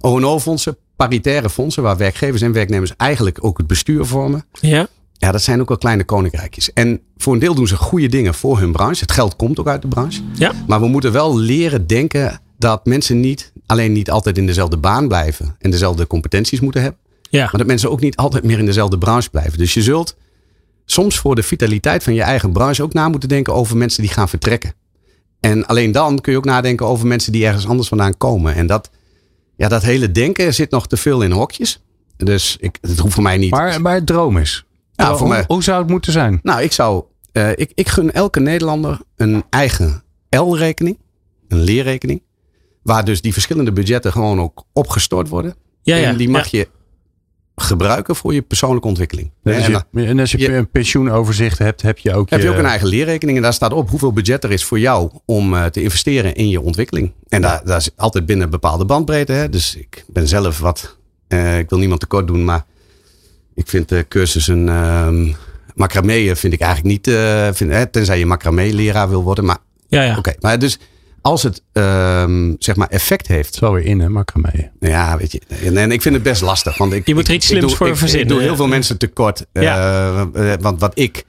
O&O-fondsen, paritaire fondsen, waar werkgevers en werknemers eigenlijk ook het bestuur vormen. Ja. Ja, dat zijn ook wel kleine koninkrijkjes. En voor een deel doen ze goede dingen voor hun branche. Het geld komt ook uit de branche. Ja. Maar we moeten wel leren denken dat mensen niet alleen niet altijd in dezelfde baan blijven en dezelfde competenties moeten hebben. Ja. Maar dat mensen ook niet altijd meer in dezelfde branche blijven. Dus je zult soms voor de vitaliteit van je eigen branche ook na moeten denken over mensen die gaan vertrekken. En alleen dan kun je ook nadenken over mensen die ergens anders vandaan komen. En dat, ja, dat hele denken zit nog te veel in hokjes. Dus ik, het hoeft voor mij niet. Maar, maar het droom is. Ja, voor hoe, mij. hoe zou het moeten zijn? Nou, ik zou. Uh, ik, ik gun elke Nederlander een eigen L-rekening. Een leerrekening. Waar dus die verschillende budgetten gewoon ook opgestort worden. Ja, ja, en die mag ja. je gebruiken voor je persoonlijke ontwikkeling. En, je, en, als je, je, een pensioenoverzicht hebt, heb je ook. Heb je, je ook een eigen leerrekening. En daar staat op hoeveel budget er is voor jou om uh, te investeren in je ontwikkeling. En daar, daar is altijd binnen een bepaalde bandbreedte. Hè? Dus ik ben zelf wat. Uh, ik wil niemand tekort doen, maar ik vind de cursussen uh, macramé vind ik eigenlijk niet, uh, vind, hè, tenzij je macramé-leraar wil worden. Maar ja, ja. oké. Okay, maar dus als het um, zeg maar effect heeft. Zo weer in, hè, macramé. Ja, weet je. En, en, ik vind het best lastig. Want ik, je moet er iets slims ik, voor ik, verzinnen. Ik doe heel veel mensen tekort. Ja. Uh, want wat ik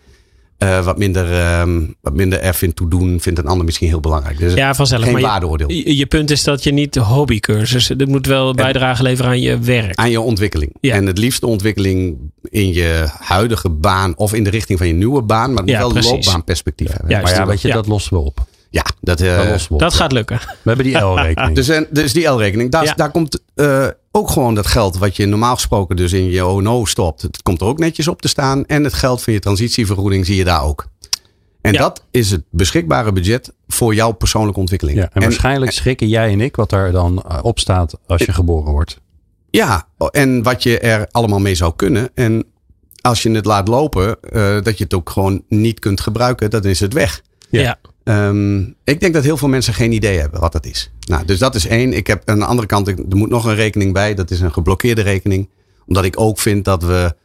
uh, wat, minder, um, wat minder er vindt toe doen, vindt een ander misschien heel belangrijk. Dus ja, vanzelf. Geen maar waardeoordeel. Je, je, punt is dat je niet hobbycursus. Het moet wel bijdrage leveren aan je werk. Aan je ontwikkeling. Ja. En het liefste ontwikkeling in je huidige baan of in de richting van je nieuwe baan. Maar ja, wel een loopbaanperspectief hebben. Maar ja, weet je, dat lossen we op. Ja, dat, uh, dat gaat lukken. We hebben die L-rekening. dus, en, dus die L-rekening. Daar, daar komt uh, ook gewoon dat geld wat je normaal gesproken dus in je ONO stopt. Het komt er ook netjes op te staan. En het geld van je transitievergoeding zie je daar ook. En dat is het beschikbare budget voor jouw persoonlijke ontwikkeling. Ja, en, waarschijnlijk schrikken jij en ik wat daar dan op staat als je geboren wordt. Ja, en wat je er allemaal mee zou kunnen. En als je het laat lopen, uh, dat je het ook gewoon niet kunt gebruiken, dan is het weg. Ja. Um, ik denk dat heel veel mensen geen idee hebben wat dat is. Nou, dus dat is één. Ik heb aan de andere kant, er moet nog een rekening bij. Dat is een geblokkeerde rekening. Omdat ik ook vind dat we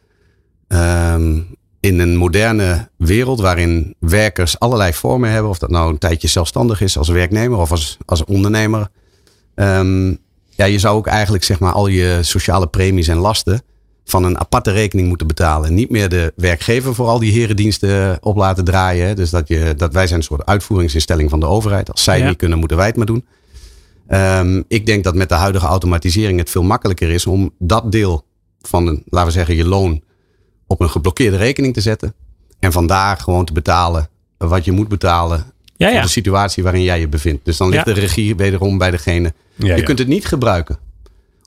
um, in een moderne wereld waarin werkers allerlei vormen hebben, of dat nou een tijdje zelfstandig is als werknemer of als, als ondernemer. Um, ja, je zou ook eigenlijk zeg maar al je sociale premies en lasten van een aparte rekening moeten betalen. Niet meer de werkgever voor al die herendiensten op laten draaien. Dus dat, je, dat wij zijn een soort uitvoeringsinstelling van de overheid. Als zij ja. niet kunnen, moeten wij het maar doen. Um, ik denk dat met de huidige automatisering het veel makkelijker is om dat deel van, een, laten we zeggen, je loon op een geblokkeerde rekening te zetten. En vandaar gewoon te betalen wat je moet betalen ja, ja. voor de situatie waarin jij je bevindt. Dus dan ligt de regie wederom bij degene. je kunt het niet gebruiken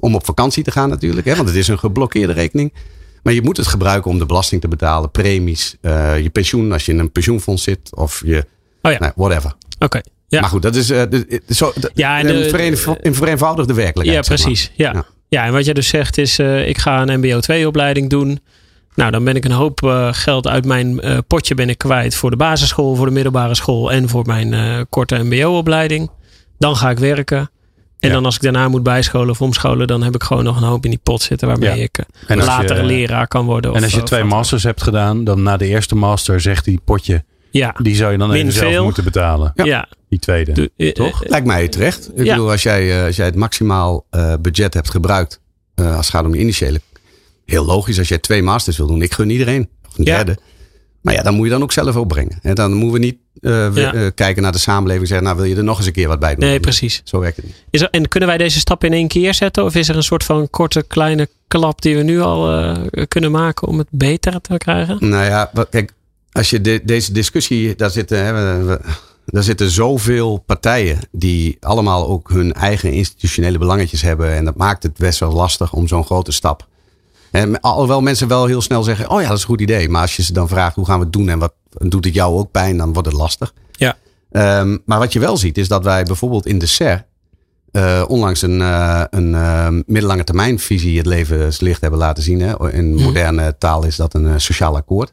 om op vakantie te gaan natuurlijk. Hè, want het is een geblokkeerde rekening. Maar je moet het gebruiken om de belasting te betalen, premies, uh, je pensioen als je in een pensioenfonds zit of je, oh ja. nou, whatever. Oké. Ja. Maar goed, dat is uh, de, zo, de, ja, en de, een, een vereenvoudigde werkelijkheid. Ja, precies. Ja. ja. Ja. en wat jij dus zegt is, uh, ik ga een MBO 2 opleiding doen. Nou, dan ben ik een hoop uh, geld uit mijn potje ben ik kwijt voor de basisschool, voor de middelbare school en voor mijn korte MBO-opleiding. Dan ga ik werken. En ja. dan als ik daarna moet bijscholen of omscholen, dan heb ik gewoon nog een hoop in die pot zitten waarmee ja. ik later je, leraar kan worden. En of, als je twee masters hebt gedaan, dan na de eerste master zegt die potje, ja. die zou je dan Min even zelf moeten betalen. Ja. Die tweede, Doe, toch? Lijkt mij terecht. Ik Ja. bedoel, als jij, als jij het maximaal budget hebt gebruikt, als het gaat om de initiële heel logisch als jij twee masters wil doen. Ik gun iedereen. Of een Ja. derde. Maar ja, dan moet je dan ook zelf opbrengen. En dan moeten we niet uh, we, Ja. uh, kijken naar de samenleving en zeggen, nou wil je er nog eens een keer wat bij doen? Nee, precies. Zo werkt het niet. Is er, en kunnen wij deze stap in één keer zetten? Of is er een soort van korte kleine klap die we nu al uh, kunnen maken om het beter te krijgen? Nou ja, kijk, als je de, deze discussie, daar zitten, hè, we, daar zitten zoveel partijen die allemaal ook hun eigen institutionele belangetjes hebben. En dat maakt het best wel lastig om zo'n grote stap. En alhoewel mensen wel heel snel zeggen, oh ja, dat is een goed idee. Maar als je ze dan vraagt, hoe gaan we het doen en wat doet het jou ook pijn, dan wordt het lastig. Ja. Um, maar wat je wel ziet, is dat wij bijvoorbeeld in de SER uh, onlangs een, uh, een uh, middellange termijnvisie het levenslicht hebben laten zien. Hè. In moderne taal is dat een uh, sociaal akkoord.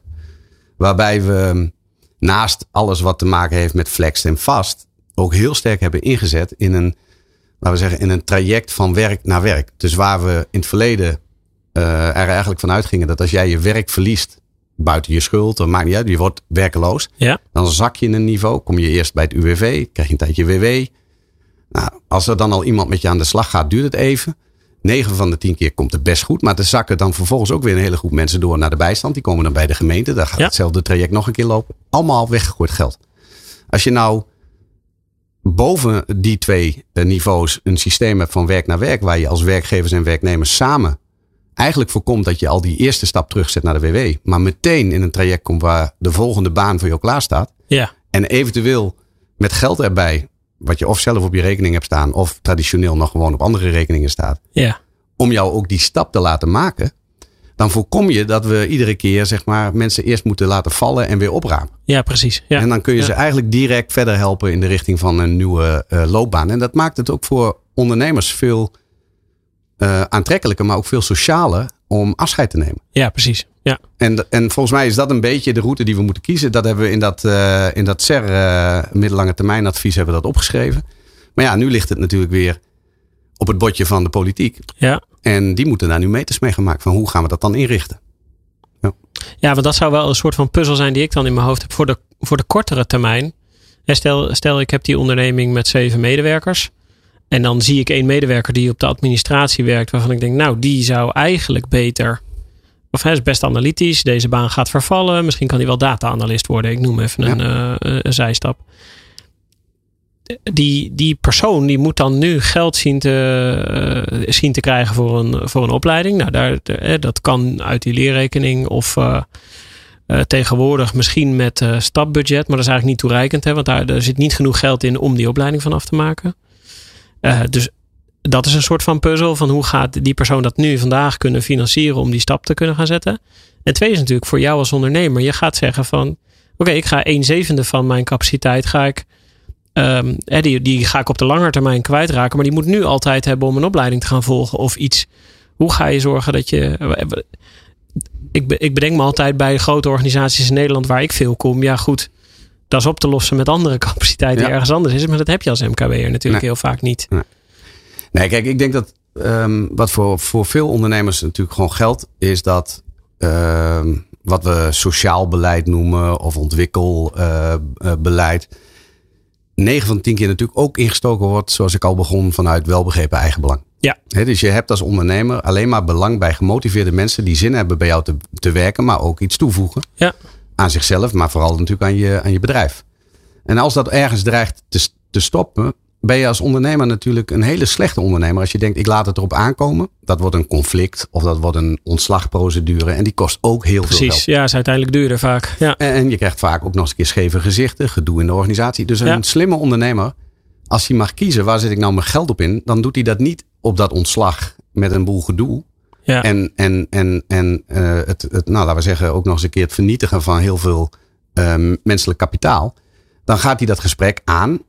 Waarbij we naast alles wat te maken heeft met flex en vast, ook heel sterk hebben ingezet in een, laten we zeggen, in een traject van werk naar werk. Dus waar we in het verleden er eigenlijk van uitgingen dat als jij je werk verliest, buiten je schuld, dan maakt niet uit, je wordt werkeloos. Ja. Dan zak je in een niveau, kom je eerst bij het UWV, krijg je een tijdje WW. Nou, als er dan al iemand met je aan de slag gaat, duurt het even. 9 van de 10 keer komt het best goed. Maar er zakken dan vervolgens ook weer een hele groep mensen door naar de bijstand. Die komen dan bij de gemeente. Daar gaat Ja. hetzelfde traject nog een keer lopen. Allemaal weggegooid geld. Als je nou boven die twee eh, niveaus een systeem hebt van werk naar werk. Waar je als werkgevers en werknemers samen eigenlijk voorkomt dat je al die eerste stap terugzet naar de WW. Maar meteen in een traject komt waar de volgende baan voor jou klaar staat. Ja. En eventueel met geld erbij. Wat je of zelf op je rekening hebt staan. Of traditioneel nog gewoon op andere rekeningen staat. Ja. Om jou ook die stap te laten maken. Dan voorkom je dat we iedere keer zeg maar, mensen eerst moeten laten vallen en weer oprapen. Ja, precies. Ja. En dan kun je Ja. ze eigenlijk direct verder helpen in de richting van een nieuwe uh, loopbaan. En dat maakt het ook voor ondernemers veel uh, aantrekkelijker, maar ook veel socialer om afscheid te nemen. ja, precies. Ja. En, en volgens mij is dat een beetje de route die we moeten kiezen. Dat hebben we in dat, uh, in dat SER uh, middellange termijn advies hebben we dat opgeschreven. Maar ja, nu ligt het natuurlijk weer op het bordje van de politiek. Ja. En die moeten daar nu meters mee gaan maken van hoe gaan we dat dan inrichten. Ja, want dat zou wel een soort van puzzel zijn die ik dan in mijn hoofd heb voor de, voor de kortere termijn. Stel, stel, ik heb die onderneming met zeven medewerkers. En dan zie ik één medewerker die op de administratie werkt, waarvan ik denk, nou, die zou eigenlijk beter. Of hij is best analytisch, deze baan gaat vervallen. Misschien kan hij wel data-analyst worden. Ik noem even een, ja. uh, een zijstap. Die, die persoon die moet dan nu geld zien te, uh, zien te krijgen voor een, voor een opleiding. Nou, daar, dat kan uit die leerrekening of uh, tegenwoordig misschien met stapbudget, maar dat is eigenlijk niet toereikend. Hè, want daar, daar zit niet genoeg geld in om die opleiding van af te maken. Dus dat is een soort van puzzel van hoe gaat die persoon dat nu vandaag kunnen financieren om die stap te kunnen gaan zetten. En twee is natuurlijk voor jou als ondernemer. Je gaat zeggen van oké, ik ga een zevende van mijn capaciteit ga ik, um, die, die ga ik op de lange termijn kwijtraken. Maar die moet nu altijd hebben om een opleiding te gaan volgen of iets. Hoe ga je zorgen dat je. Ik, ik bedenk me altijd bij grote organisaties in Nederland waar ik veel kom. Ja, goed. Dat is op te lossen met andere capaciteit die ergens anders is. Maar dat heb je als MKB'er natuurlijk heel vaak niet. Nee. nee. kijk, ik denk dat um, wat voor, voor veel ondernemers natuurlijk gewoon geldt, is dat um, wat we sociaal beleid noemen of ontwikkelbeleid. Uh, 9 van de 10 keer natuurlijk ook ingestoken wordt, zoals ik al begon, vanuit welbegrepen eigenbelang. Ja. dus je hebt als ondernemer alleen maar belang bij gemotiveerde mensen die zin hebben bij jou te, te werken, maar ook iets toevoegen. Ja. Aan zichzelf, maar vooral natuurlijk aan je, aan je bedrijf. En als dat ergens dreigt te, te stoppen, ben je als ondernemer natuurlijk een hele slechte ondernemer. Als je denkt, ik laat het erop aankomen. Dat wordt een conflict of dat wordt een ontslagprocedure. En die kost ook heel veel geld. Precies, ja, is uiteindelijk duurder vaak. Ja. En, je krijgt vaak ook nog eens een keer scheve gezichten, gedoe in de organisatie. Dus een slimme ondernemer, als hij mag kiezen, waar zet ik nou mijn geld op in? Dan doet hij dat niet op dat ontslag met een boel gedoe. Ja. En, en, en, en uh, het, het, nou, laten we zeggen, ook nog eens een keer het vernietigen van heel veel uh, menselijk kapitaal. Dan gaat hij dat gesprek aan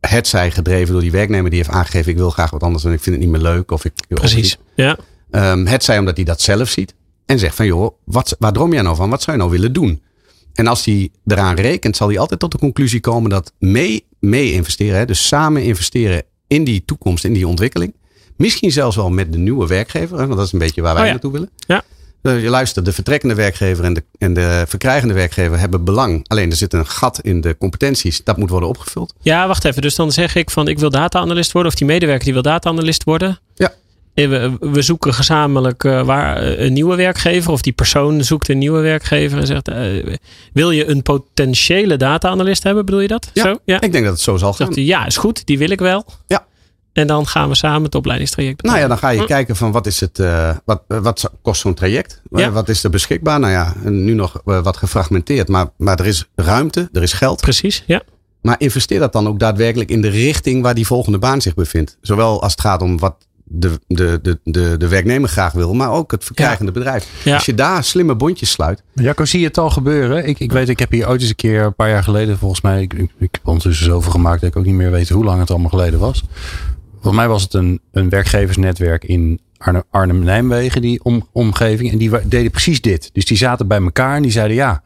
het zij gedreven door die werknemer die heeft aangegeven: ik wil graag wat anders en ik vind het niet meer leuk. Of ik, Precies. Of ja. Um, het zij omdat hij dat zelf ziet. En zegt van joh, wat, waar droom jij nou van? Wat zou je nou willen doen? En als hij eraan rekent, zal hij altijd tot de conclusie komen dat mee, mee investeren, hè, dus samen investeren in die toekomst, in die ontwikkeling. Misschien zelfs wel met de nieuwe werkgever, hè, want dat is een beetje waar wij oh ja. naartoe willen. Ja. Uh, je luistert, de vertrekkende werkgever en de, en de verkrijgende werkgever hebben belang. Alleen er zit een gat in de competenties. Dat moet worden opgevuld. Ja, wacht even. Dus dan zeg ik van ik wil data-analyst worden. Of die medewerker die wil data-analyst worden. Ja. We, we zoeken gezamenlijk uh, waar, een nieuwe werkgever. Of die persoon zoekt een nieuwe werkgever. En zegt uh, wil je een potentiële data-analyst hebben? Bedoel je dat? Ja, zo? ja. ik denk dat het zo zal gaan. Zegt hij, ja, is goed. Die wil ik wel. Ja. En dan gaan we samen het opleidingstraject betalen. Nou ja, dan ga je hm. kijken van wat is het, uh, wat, wat kost zo'n traject? Ja. Wat is er beschikbaar? Nou ja, nu nog wat gefragmenteerd, maar, maar er is ruimte, er is geld. Precies, ja. Maar investeer dat dan ook daadwerkelijk in de richting waar die volgende baan zich bevindt. Zowel als het gaat om wat de, de, de, de, de werknemer graag wil, maar ook het verkrijgende ja. bedrijf. Ja. Als je daar slimme bondjes sluit. Jacco, zie je het al gebeuren? Ik, ik weet, ik heb hier ooit eens een keer, een paar jaar geleden volgens mij, ik, ik, ik heb ondertussen zoveel gemaakt dat ik ook niet meer weet hoe lang het allemaal geleden was. Volgens mij was het een, een werkgeversnetwerk in Arnhem, Arnhem-Nijmegen, die om, omgeving. En die deden precies dit. Dus die zaten bij elkaar en die zeiden ja.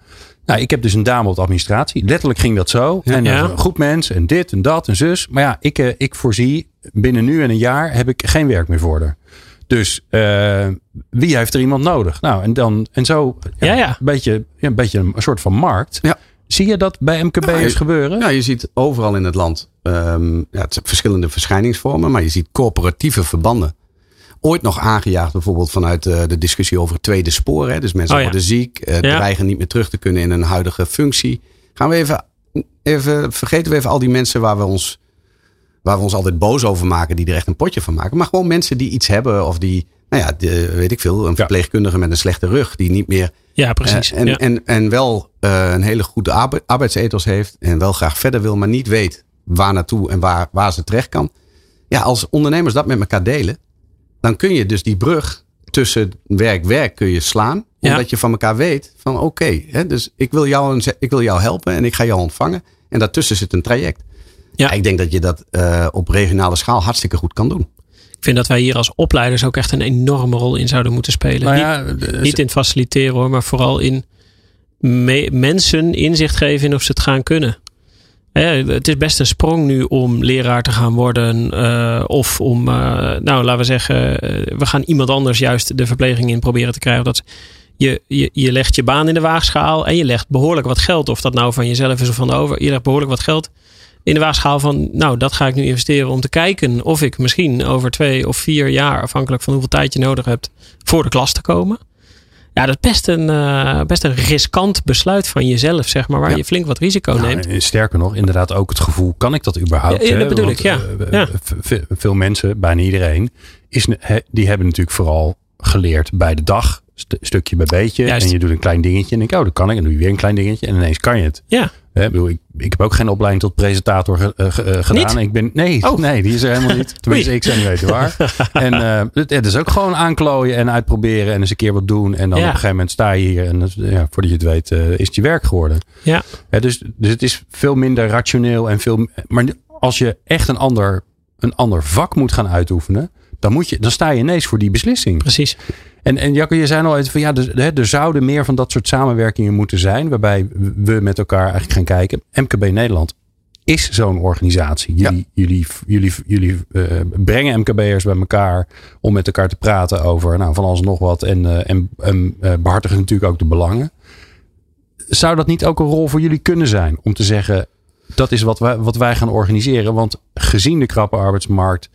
Nou, ik heb dus een dame op de administratie. Letterlijk ging dat zo. Ja, en ja. een goed mens en dit en dat en zus. Maar ja, ik, uh, ik voorzie binnen nu en een jaar heb ik geen werk meer voor haar. Dus uh, wie heeft er iemand nodig? Nou, en dan en zo ja, ja. Een, beetje, ja, een beetje een soort van markt. Ja. Zie je dat bij MKB'ers ja, gebeuren? Ja, je ziet overal in het land um, ja, het zijn verschillende verschijningsvormen, maar je ziet coöperatieve verbanden. Ooit nog aangejaagd bijvoorbeeld vanuit uh, de discussie over het tweede spoor. Hè? Dus mensen Oh ja. worden ziek, uh, Ja. dreigen niet meer terug te kunnen in een huidige functie. Gaan we even, even, vergeten we even al die mensen waar we ons, waar we ons altijd boos over maken, die er echt een potje van maken. Maar gewoon mensen die iets hebben of die, nou ja, de, weet ik veel, een verpleegkundige met een slechte rug, die niet meer Ja, precies. eh, en, ja. en, en wel uh, een hele goede arbe arbeidsethos heeft. En wel graag verder wil, maar niet weet waar naartoe en waar, waar ze terecht kan. Ja, als ondernemers dat met elkaar delen. Dan kun je dus die brug tussen werk-werk kun je slaan. Ja. Omdat je van elkaar weet van oké. Okay, dus ik wil, jou een, ik wil jou helpen en ik ga jou ontvangen. En daartussen zit een traject. Ja. ik denk dat je dat uh, op regionale schaal hartstikke goed kan doen. Ik vind dat wij hier als opleiders ook echt een enorme rol in zouden moeten spelen. Nou niet, ja, de- niet in faciliteren hoor, maar vooral in me- mensen inzicht geven in of ze het gaan kunnen. Het is best een sprong nu om leraar te gaan worden. eh, of om, eh, nou laten we zeggen, eh, we gaan iemand anders juist de verpleging in proberen te krijgen. Dat je, je, je legt je baan in de waagschaal en je legt behoorlijk wat geld. Of dat nou van jezelf is of van de over. Je legt behoorlijk wat geld in de waagschaal van, nou dat ga ik nu investeren om te kijken of ik misschien over twee of vier jaar, afhankelijk van hoeveel tijd je nodig hebt, voor de klas te komen. Ja, dat is best een, eh, best een riskant besluit van jezelf, zeg maar, waar Ja. je flink wat risico Nou, neemt. en sterker nog, inderdaad ook het gevoel, kan ik dat überhaupt? Ja, ja, dat hè? bedoel Want, ik, ja. eh, Ja. Veel mensen, bijna iedereen, is, die hebben natuurlijk vooral geleerd bij de dag stukje bij beetje. En je doet een klein dingetje en denk, oh, dat kan ik. En doe je weer een klein dingetje en ineens kan je het. Ja. ik, bedoel, ik, ik heb ook geen opleiding tot presentator ge, uh, gedaan. Ik ben, nee, oh. nee, die is er helemaal niet. Tenminste, ik zou niet weten waar. en uh, het, is ook gewoon aanklooien en uitproberen en eens een keer wat doen. En dan op een gegeven moment sta je hier en ja, voordat je het weet is het je werk geworden. Ja. dus, dus het is veel minder rationeel en veel... Maar als je echt een ander, een ander vak moet gaan uitoefenen, dan, moet je, dan sta je ineens voor die beslissing. Precies. En, en Jacco, je zei al even van ja, er, er zouden meer van dat soort samenwerkingen moeten zijn. Waarbij we met elkaar eigenlijk gaan kijken. MKB Nederland is zo'n organisatie. Jullie, jullie, jullie, jullie uh, brengen MKB'ers bij elkaar om met elkaar te praten over nou, van alles nog wat. En, uh, en, en uh, behartigen natuurlijk ook de belangen. Zou dat niet ook een rol voor jullie kunnen zijn? Om te zeggen, dat is wat wij, wat wij gaan organiseren. Want gezien de krappe arbeidsmarkt,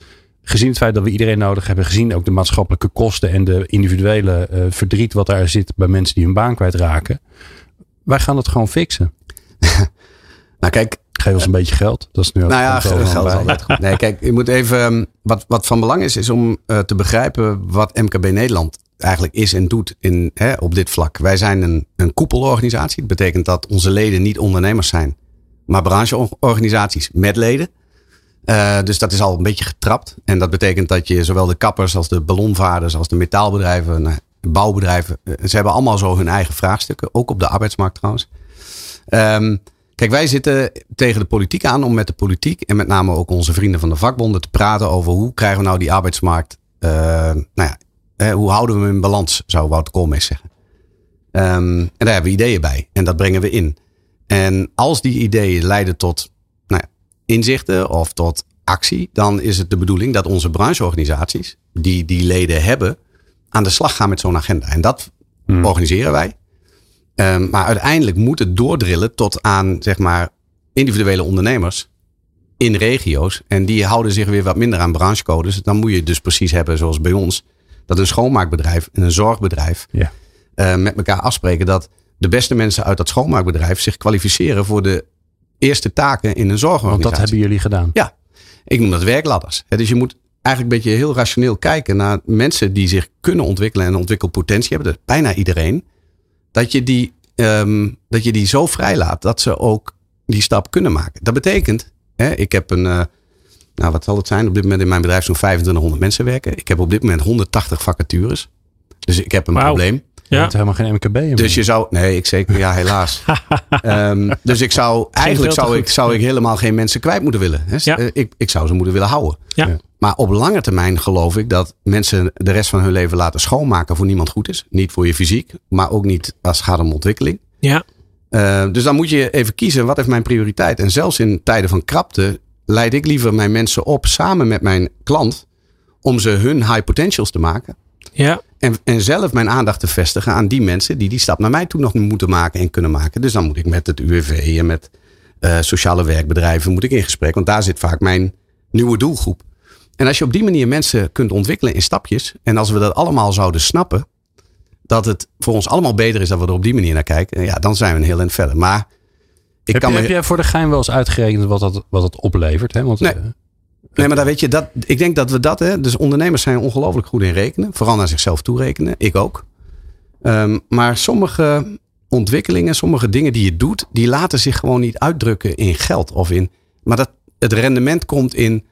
gezien het feit dat we iedereen nodig hebben, gezien ook de maatschappelijke kosten en de individuele uh, verdriet wat daar zit bij mensen die hun baan kwijtraken. Wij gaan het gewoon fixen. nou kijk. Geef ons een beetje geld. Dat is nu ook nou ja, geld is altijd goed. Nee, kijk, je moet even. Ehm, wat, wat van belang is, is om uh, te begrijpen wat MKB Nederland eigenlijk is en doet in, hè, op dit vlak. Wij zijn een, een koepelorganisatie. Dat betekent dat onze leden niet ondernemers zijn maar brancheorganisaties met leden. Uh, dus dat is al een beetje getrapt. En dat betekent dat je zowel de kappers als de ballonvaarders als de metaalbedrijven, uh, bouwbedrijven, uh, ze hebben allemaal zo hun eigen vraagstukken. Ook op de arbeidsmarkt trouwens. Um, kijk, wij zitten tegen de politiek aan om met de politiek en met name ook onze vrienden van de vakbonden te praten over hoe krijgen we nou die arbeidsmarkt, nou ja, hoe houden we hem in balans, zou Wouter Koolmees zeggen. Um, en daar hebben we ideeën bij en dat brengen we in. En als die ideeën leiden tot inzichten of tot actie, dan is het de bedoeling dat onze brancheorganisaties, die die leden hebben, aan de slag gaan met zo'n agenda. En dat hmm. organiseren wij. Um, maar uiteindelijk moet het doordrillen tot aan, zeg maar, individuele ondernemers in regio's. En die houden zich weer wat minder aan branchecodes. Dan moet je dus precies hebben, zoals bij ons, dat een schoonmaakbedrijf en een zorgbedrijf ja. uh, met elkaar afspreken dat de beste mensen uit dat schoonmaakbedrijf zich kwalificeren voor de eerste taken in een zorgorganisatie. Want dat hebben jullie gedaan. Ja, ik noem dat werkladders. Dus je moet eigenlijk een beetje heel rationeel kijken naar mensen die zich kunnen ontwikkelen en ontwikkelpotentie hebben. Dat bijna iedereen. Dat je die, um, dat je die zo vrijlaat dat ze ook die stap kunnen maken. Dat betekent, hè, ik heb een, uh, nou wat zal het zijn? Op dit moment in mijn bedrijf zo'n 2500 mensen werken. Ik heb op dit moment 180 vacatures. Dus ik heb een probleem. Ja. Je helemaal geen MKB in. Dus je zou, nee, ik zeker, ja, helaas. um, dus ik zou, eigenlijk zou ik, zou ik helemaal geen mensen kwijt moeten willen. Hè? Ja. Eh, ik, ik zou ze moeten willen houden. Ja. Maar op lange termijn geloof ik dat mensen de rest van hun leven laten schoonmaken voor niemand goed is. Niet voor je fysiek, maar ook niet als het gaat om ontwikkeling. Ja. Uh, dus dan moet je even kiezen, wat heeft mijn prioriteit? En zelfs in tijden van krapte leid ik liever mijn mensen op samen met mijn klant om ze hun high potentials te maken. Ja. En, en zelf mijn aandacht te vestigen aan die mensen die die stap naar mij toe nog moeten maken en kunnen maken. Dus dan moet ik met het UWV en met uh, sociale werkbedrijven moet ik in gesprek. Want daar zit vaak mijn nieuwe doelgroep. En als je op die manier mensen kunt ontwikkelen in stapjes. En als we dat allemaal zouden snappen. Dat het voor ons allemaal beter is dat we er op die manier naar kijken. Ja, dan zijn we een heel eind verder. Maar ik heb, kan je, me... heb jij voor de gein wel eens uitgerekend wat dat, wat dat oplevert? Hè? Want, nee. Uh, Nee, maar daar weet je, dat, ik denk dat we dat, hè, dus ondernemers zijn ongelooflijk goed in rekenen. Vooral naar zichzelf toe rekenen. Ik ook. Um, maar sommige ontwikkelingen, sommige dingen die je doet, die laten zich gewoon niet uitdrukken in geld of in. Maar dat, het rendement komt in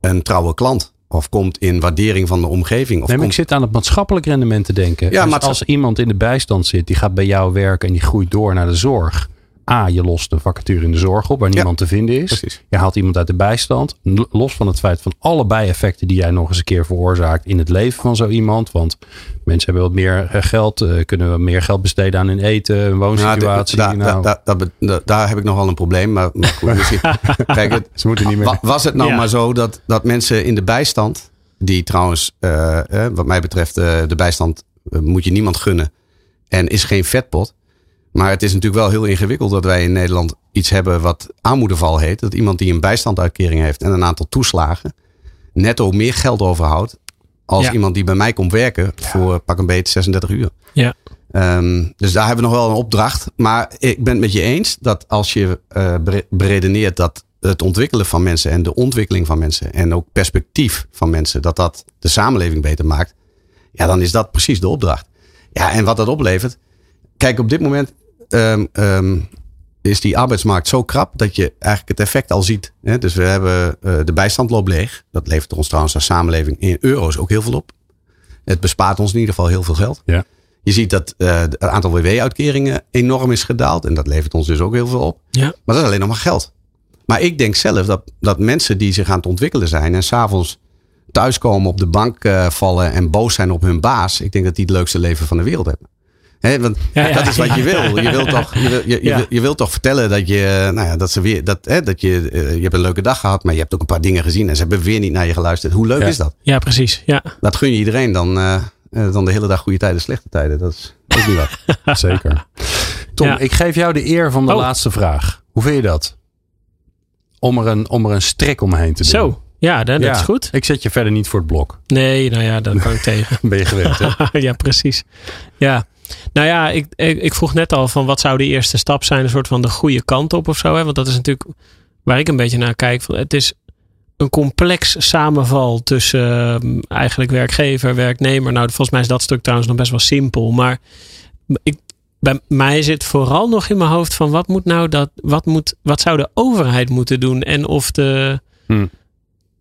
een trouwe klant. Of komt in waardering van de omgeving. Of nee, maar ik zit aan het maatschappelijk rendement te denken. Ja, dus maar als iemand in de bijstand zit, die gaat bij jou werken en die groeit door naar de zorg. A, je lost een vacature in de zorg op waar niemand te vinden is. Precies. Je haalt iemand uit de bijstand. Los van het feit van alle bijeffecten die jij nog eens een keer veroorzaakt in het leven van zo iemand. Want mensen hebben wat meer eh, geld, eh, kunnen we meer geld besteden aan hun eten, hun woonsituatie. Nou, nou. Daar, daar, daar, daar, heb ik nog wel een probleem. Maar, maar goed, misschien, kijk, het, Ze moeten niet meer. Was het nou ja. maar zo dat, dat mensen in de bijstand, die trouwens, uh, wat mij betreft, de bijstand moet je niemand gunnen. En is geen vetpot. Maar het is natuurlijk wel heel ingewikkeld dat wij in Nederland iets hebben wat aanmoedeval heet. Dat iemand die een bijstandsuitkering heeft en een aantal toeslagen netto meer geld overhoudt. Als ja. iemand die bij mij komt werken voor pak een beetje 36 uur. Ja. Um, dus daar hebben we nog wel een opdracht. Maar ik ben het met je eens dat als je uh, beredeneert dat het ontwikkelen van mensen en de ontwikkeling van mensen en ook perspectief van mensen, dat dat de samenleving beter maakt. Ja, dan is dat precies de opdracht. Ja, en wat dat oplevert. Kijk, op dit moment ehm, ehm, is die arbeidsmarkt zo krap dat je eigenlijk het effect al ziet. Hè? Dus we hebben uh, de bijstand loopt leeg. Dat levert ons trouwens als samenleving in euro's ook heel veel op. Het bespaart ons in ieder geval heel veel geld. Ja. Je ziet dat uh, het aantal WW-uitkeringen enorm is gedaald. En dat levert ons dus ook heel veel op. Ja. Maar dat is alleen nog maar geld. Maar ik denk zelf dat, dat mensen die zich aan het ontwikkelen zijn en s'avonds thuiskomen op de bank uh, vallen en boos zijn op hun baas. Ik denk dat die het leukste leven van de wereld hebben. He, want ja, ja, dat is wat je wil. Je wilt toch, je, wil, je, je, je wilt toch vertellen dat je, nou ja, dat ze weer, dat, hè, dat je, uh, je hebt een leuke dag gehad, maar je hebt ook een paar dingen gezien en ze hebben weer niet naar je geluisterd. Hoe leuk is dat? Ja, precies. Ja. Dat gun je iedereen dan, uh, dan de hele dag goede tijden, slechte tijden. Dat is ook niet wat. Zeker. Tom, ik geef jou de eer van de oh. laatste vraag. Hoe vind je dat? Om er een, om er een strik omheen te doen. Zo. Ja, dat, ja, is goed. Ik zet je verder niet voor het blok. Nee, nou ja, dat kan ik tegen. ben je gewend, hè? ja, precies. Ja. Nou ja, ik, ik, ik, vroeg net al van wat zou de eerste stap zijn? Een soort van de goede kant op of zo. Hè? Want dat is natuurlijk waar ik een beetje naar kijk. Van, het is een complex samenval tussen uh, eigenlijk werkgever, werknemer. Nou, volgens mij is dat stuk trouwens nog best wel simpel. Maar ik, bij mij zit vooral nog in mijn hoofd van wat moet nou dat, wat, moet, wat zou de overheid moeten doen? En of de, hmm.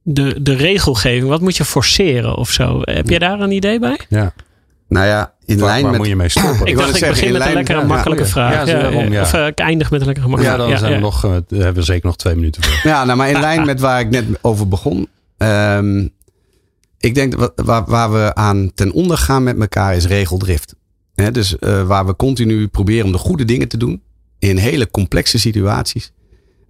De, de regelgeving, wat moet je forceren of zo? Heb jij daar een idee bij? Ja. Nou ja, in waar, lijn waar met... moet je mee stoppen? ik dacht, ik begin met een lekkere makkelijke vraag. Ja, ja, Of uh, ik eindig met een lekkere makkelijke vraag. Ja, dan zijn We nog, uh, hebben we zeker nog twee minuten voor. Ja, nou, maar in lijn met waar ik net over begon. Um, ik denk waar, waar we aan ten onder gaan met elkaar is regeldrift. He, dus uh, waar we continu proberen om de goede dingen te doen. In hele complexe situaties.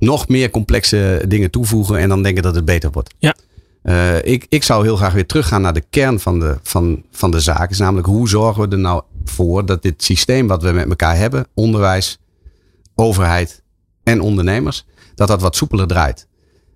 Nog meer complexe dingen toevoegen en dan denken dat het beter wordt. Ja. Uh, ik, ik zou heel graag weer teruggaan naar de kern van de, van, van de zaak. Is namelijk hoe zorgen we er nou voor dat dit systeem wat we met elkaar hebben, onderwijs, overheid en ondernemers, dat dat wat soepeler draait.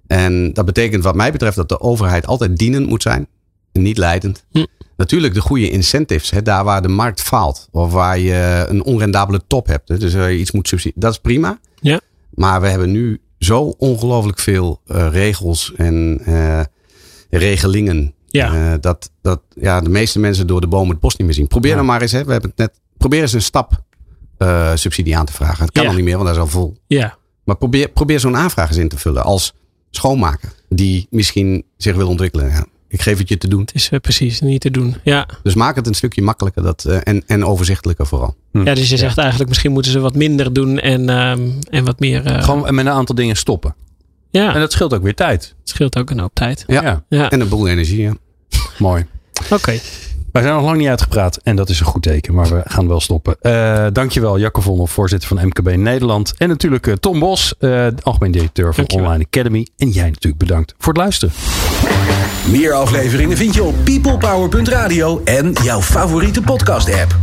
En dat betekent wat mij betreft dat de overheid altijd dienend moet zijn en niet leidend. Hm. Natuurlijk de goede incentives, hè, daar waar de markt faalt of waar je een onrendabele top hebt. Hè, dus waar je iets moet subsidiëren, dat is prima. Ja. Maar we hebben nu zo ongelooflijk veel uh, regels en uh, regelingen. Ja. Uh, dat, dat ja, de meeste mensen door de bomen het bos niet meer zien. Probeer ja. nou maar eens, hè, we hebben het net, probeer eens een stap subsidie aan te vragen. Het kan Ja. al niet meer, want dat is al vol. Ja. Maar probeer, probeer zo'n aanvraag eens in te vullen als schoonmaker. Die misschien zich wil ontwikkelen. Ja, ik geef het je te doen. Het is uh, precies niet te doen. Ja. Dus maak het een stukje makkelijker dat, uh, en, en overzichtelijker vooral. Hm. ja, dus je zegt eigenlijk misschien moeten ze wat minder doen en, um, en wat meer. Uh, Gewoon met een aantal dingen stoppen. ja, En dat scheelt ook weer tijd. het scheelt ook een hoop tijd. Ja. Ja. Ja. En een boel energie. Ja. Mooi. Oké. Wij zijn nog lang niet uitgepraat en dat is een goed teken, maar we gaan wel stoppen. Uh, dankjewel Jacco Vonhoff, voorzitter van MKB Nederland. En natuurlijk uh, Tom Bos, uh, algemeen directeur van Dankjewel. Online Academy. En jij natuurlijk bedankt voor het luisteren. Meer afleveringen vind je op peoplepower.radio en jouw favoriete podcast app.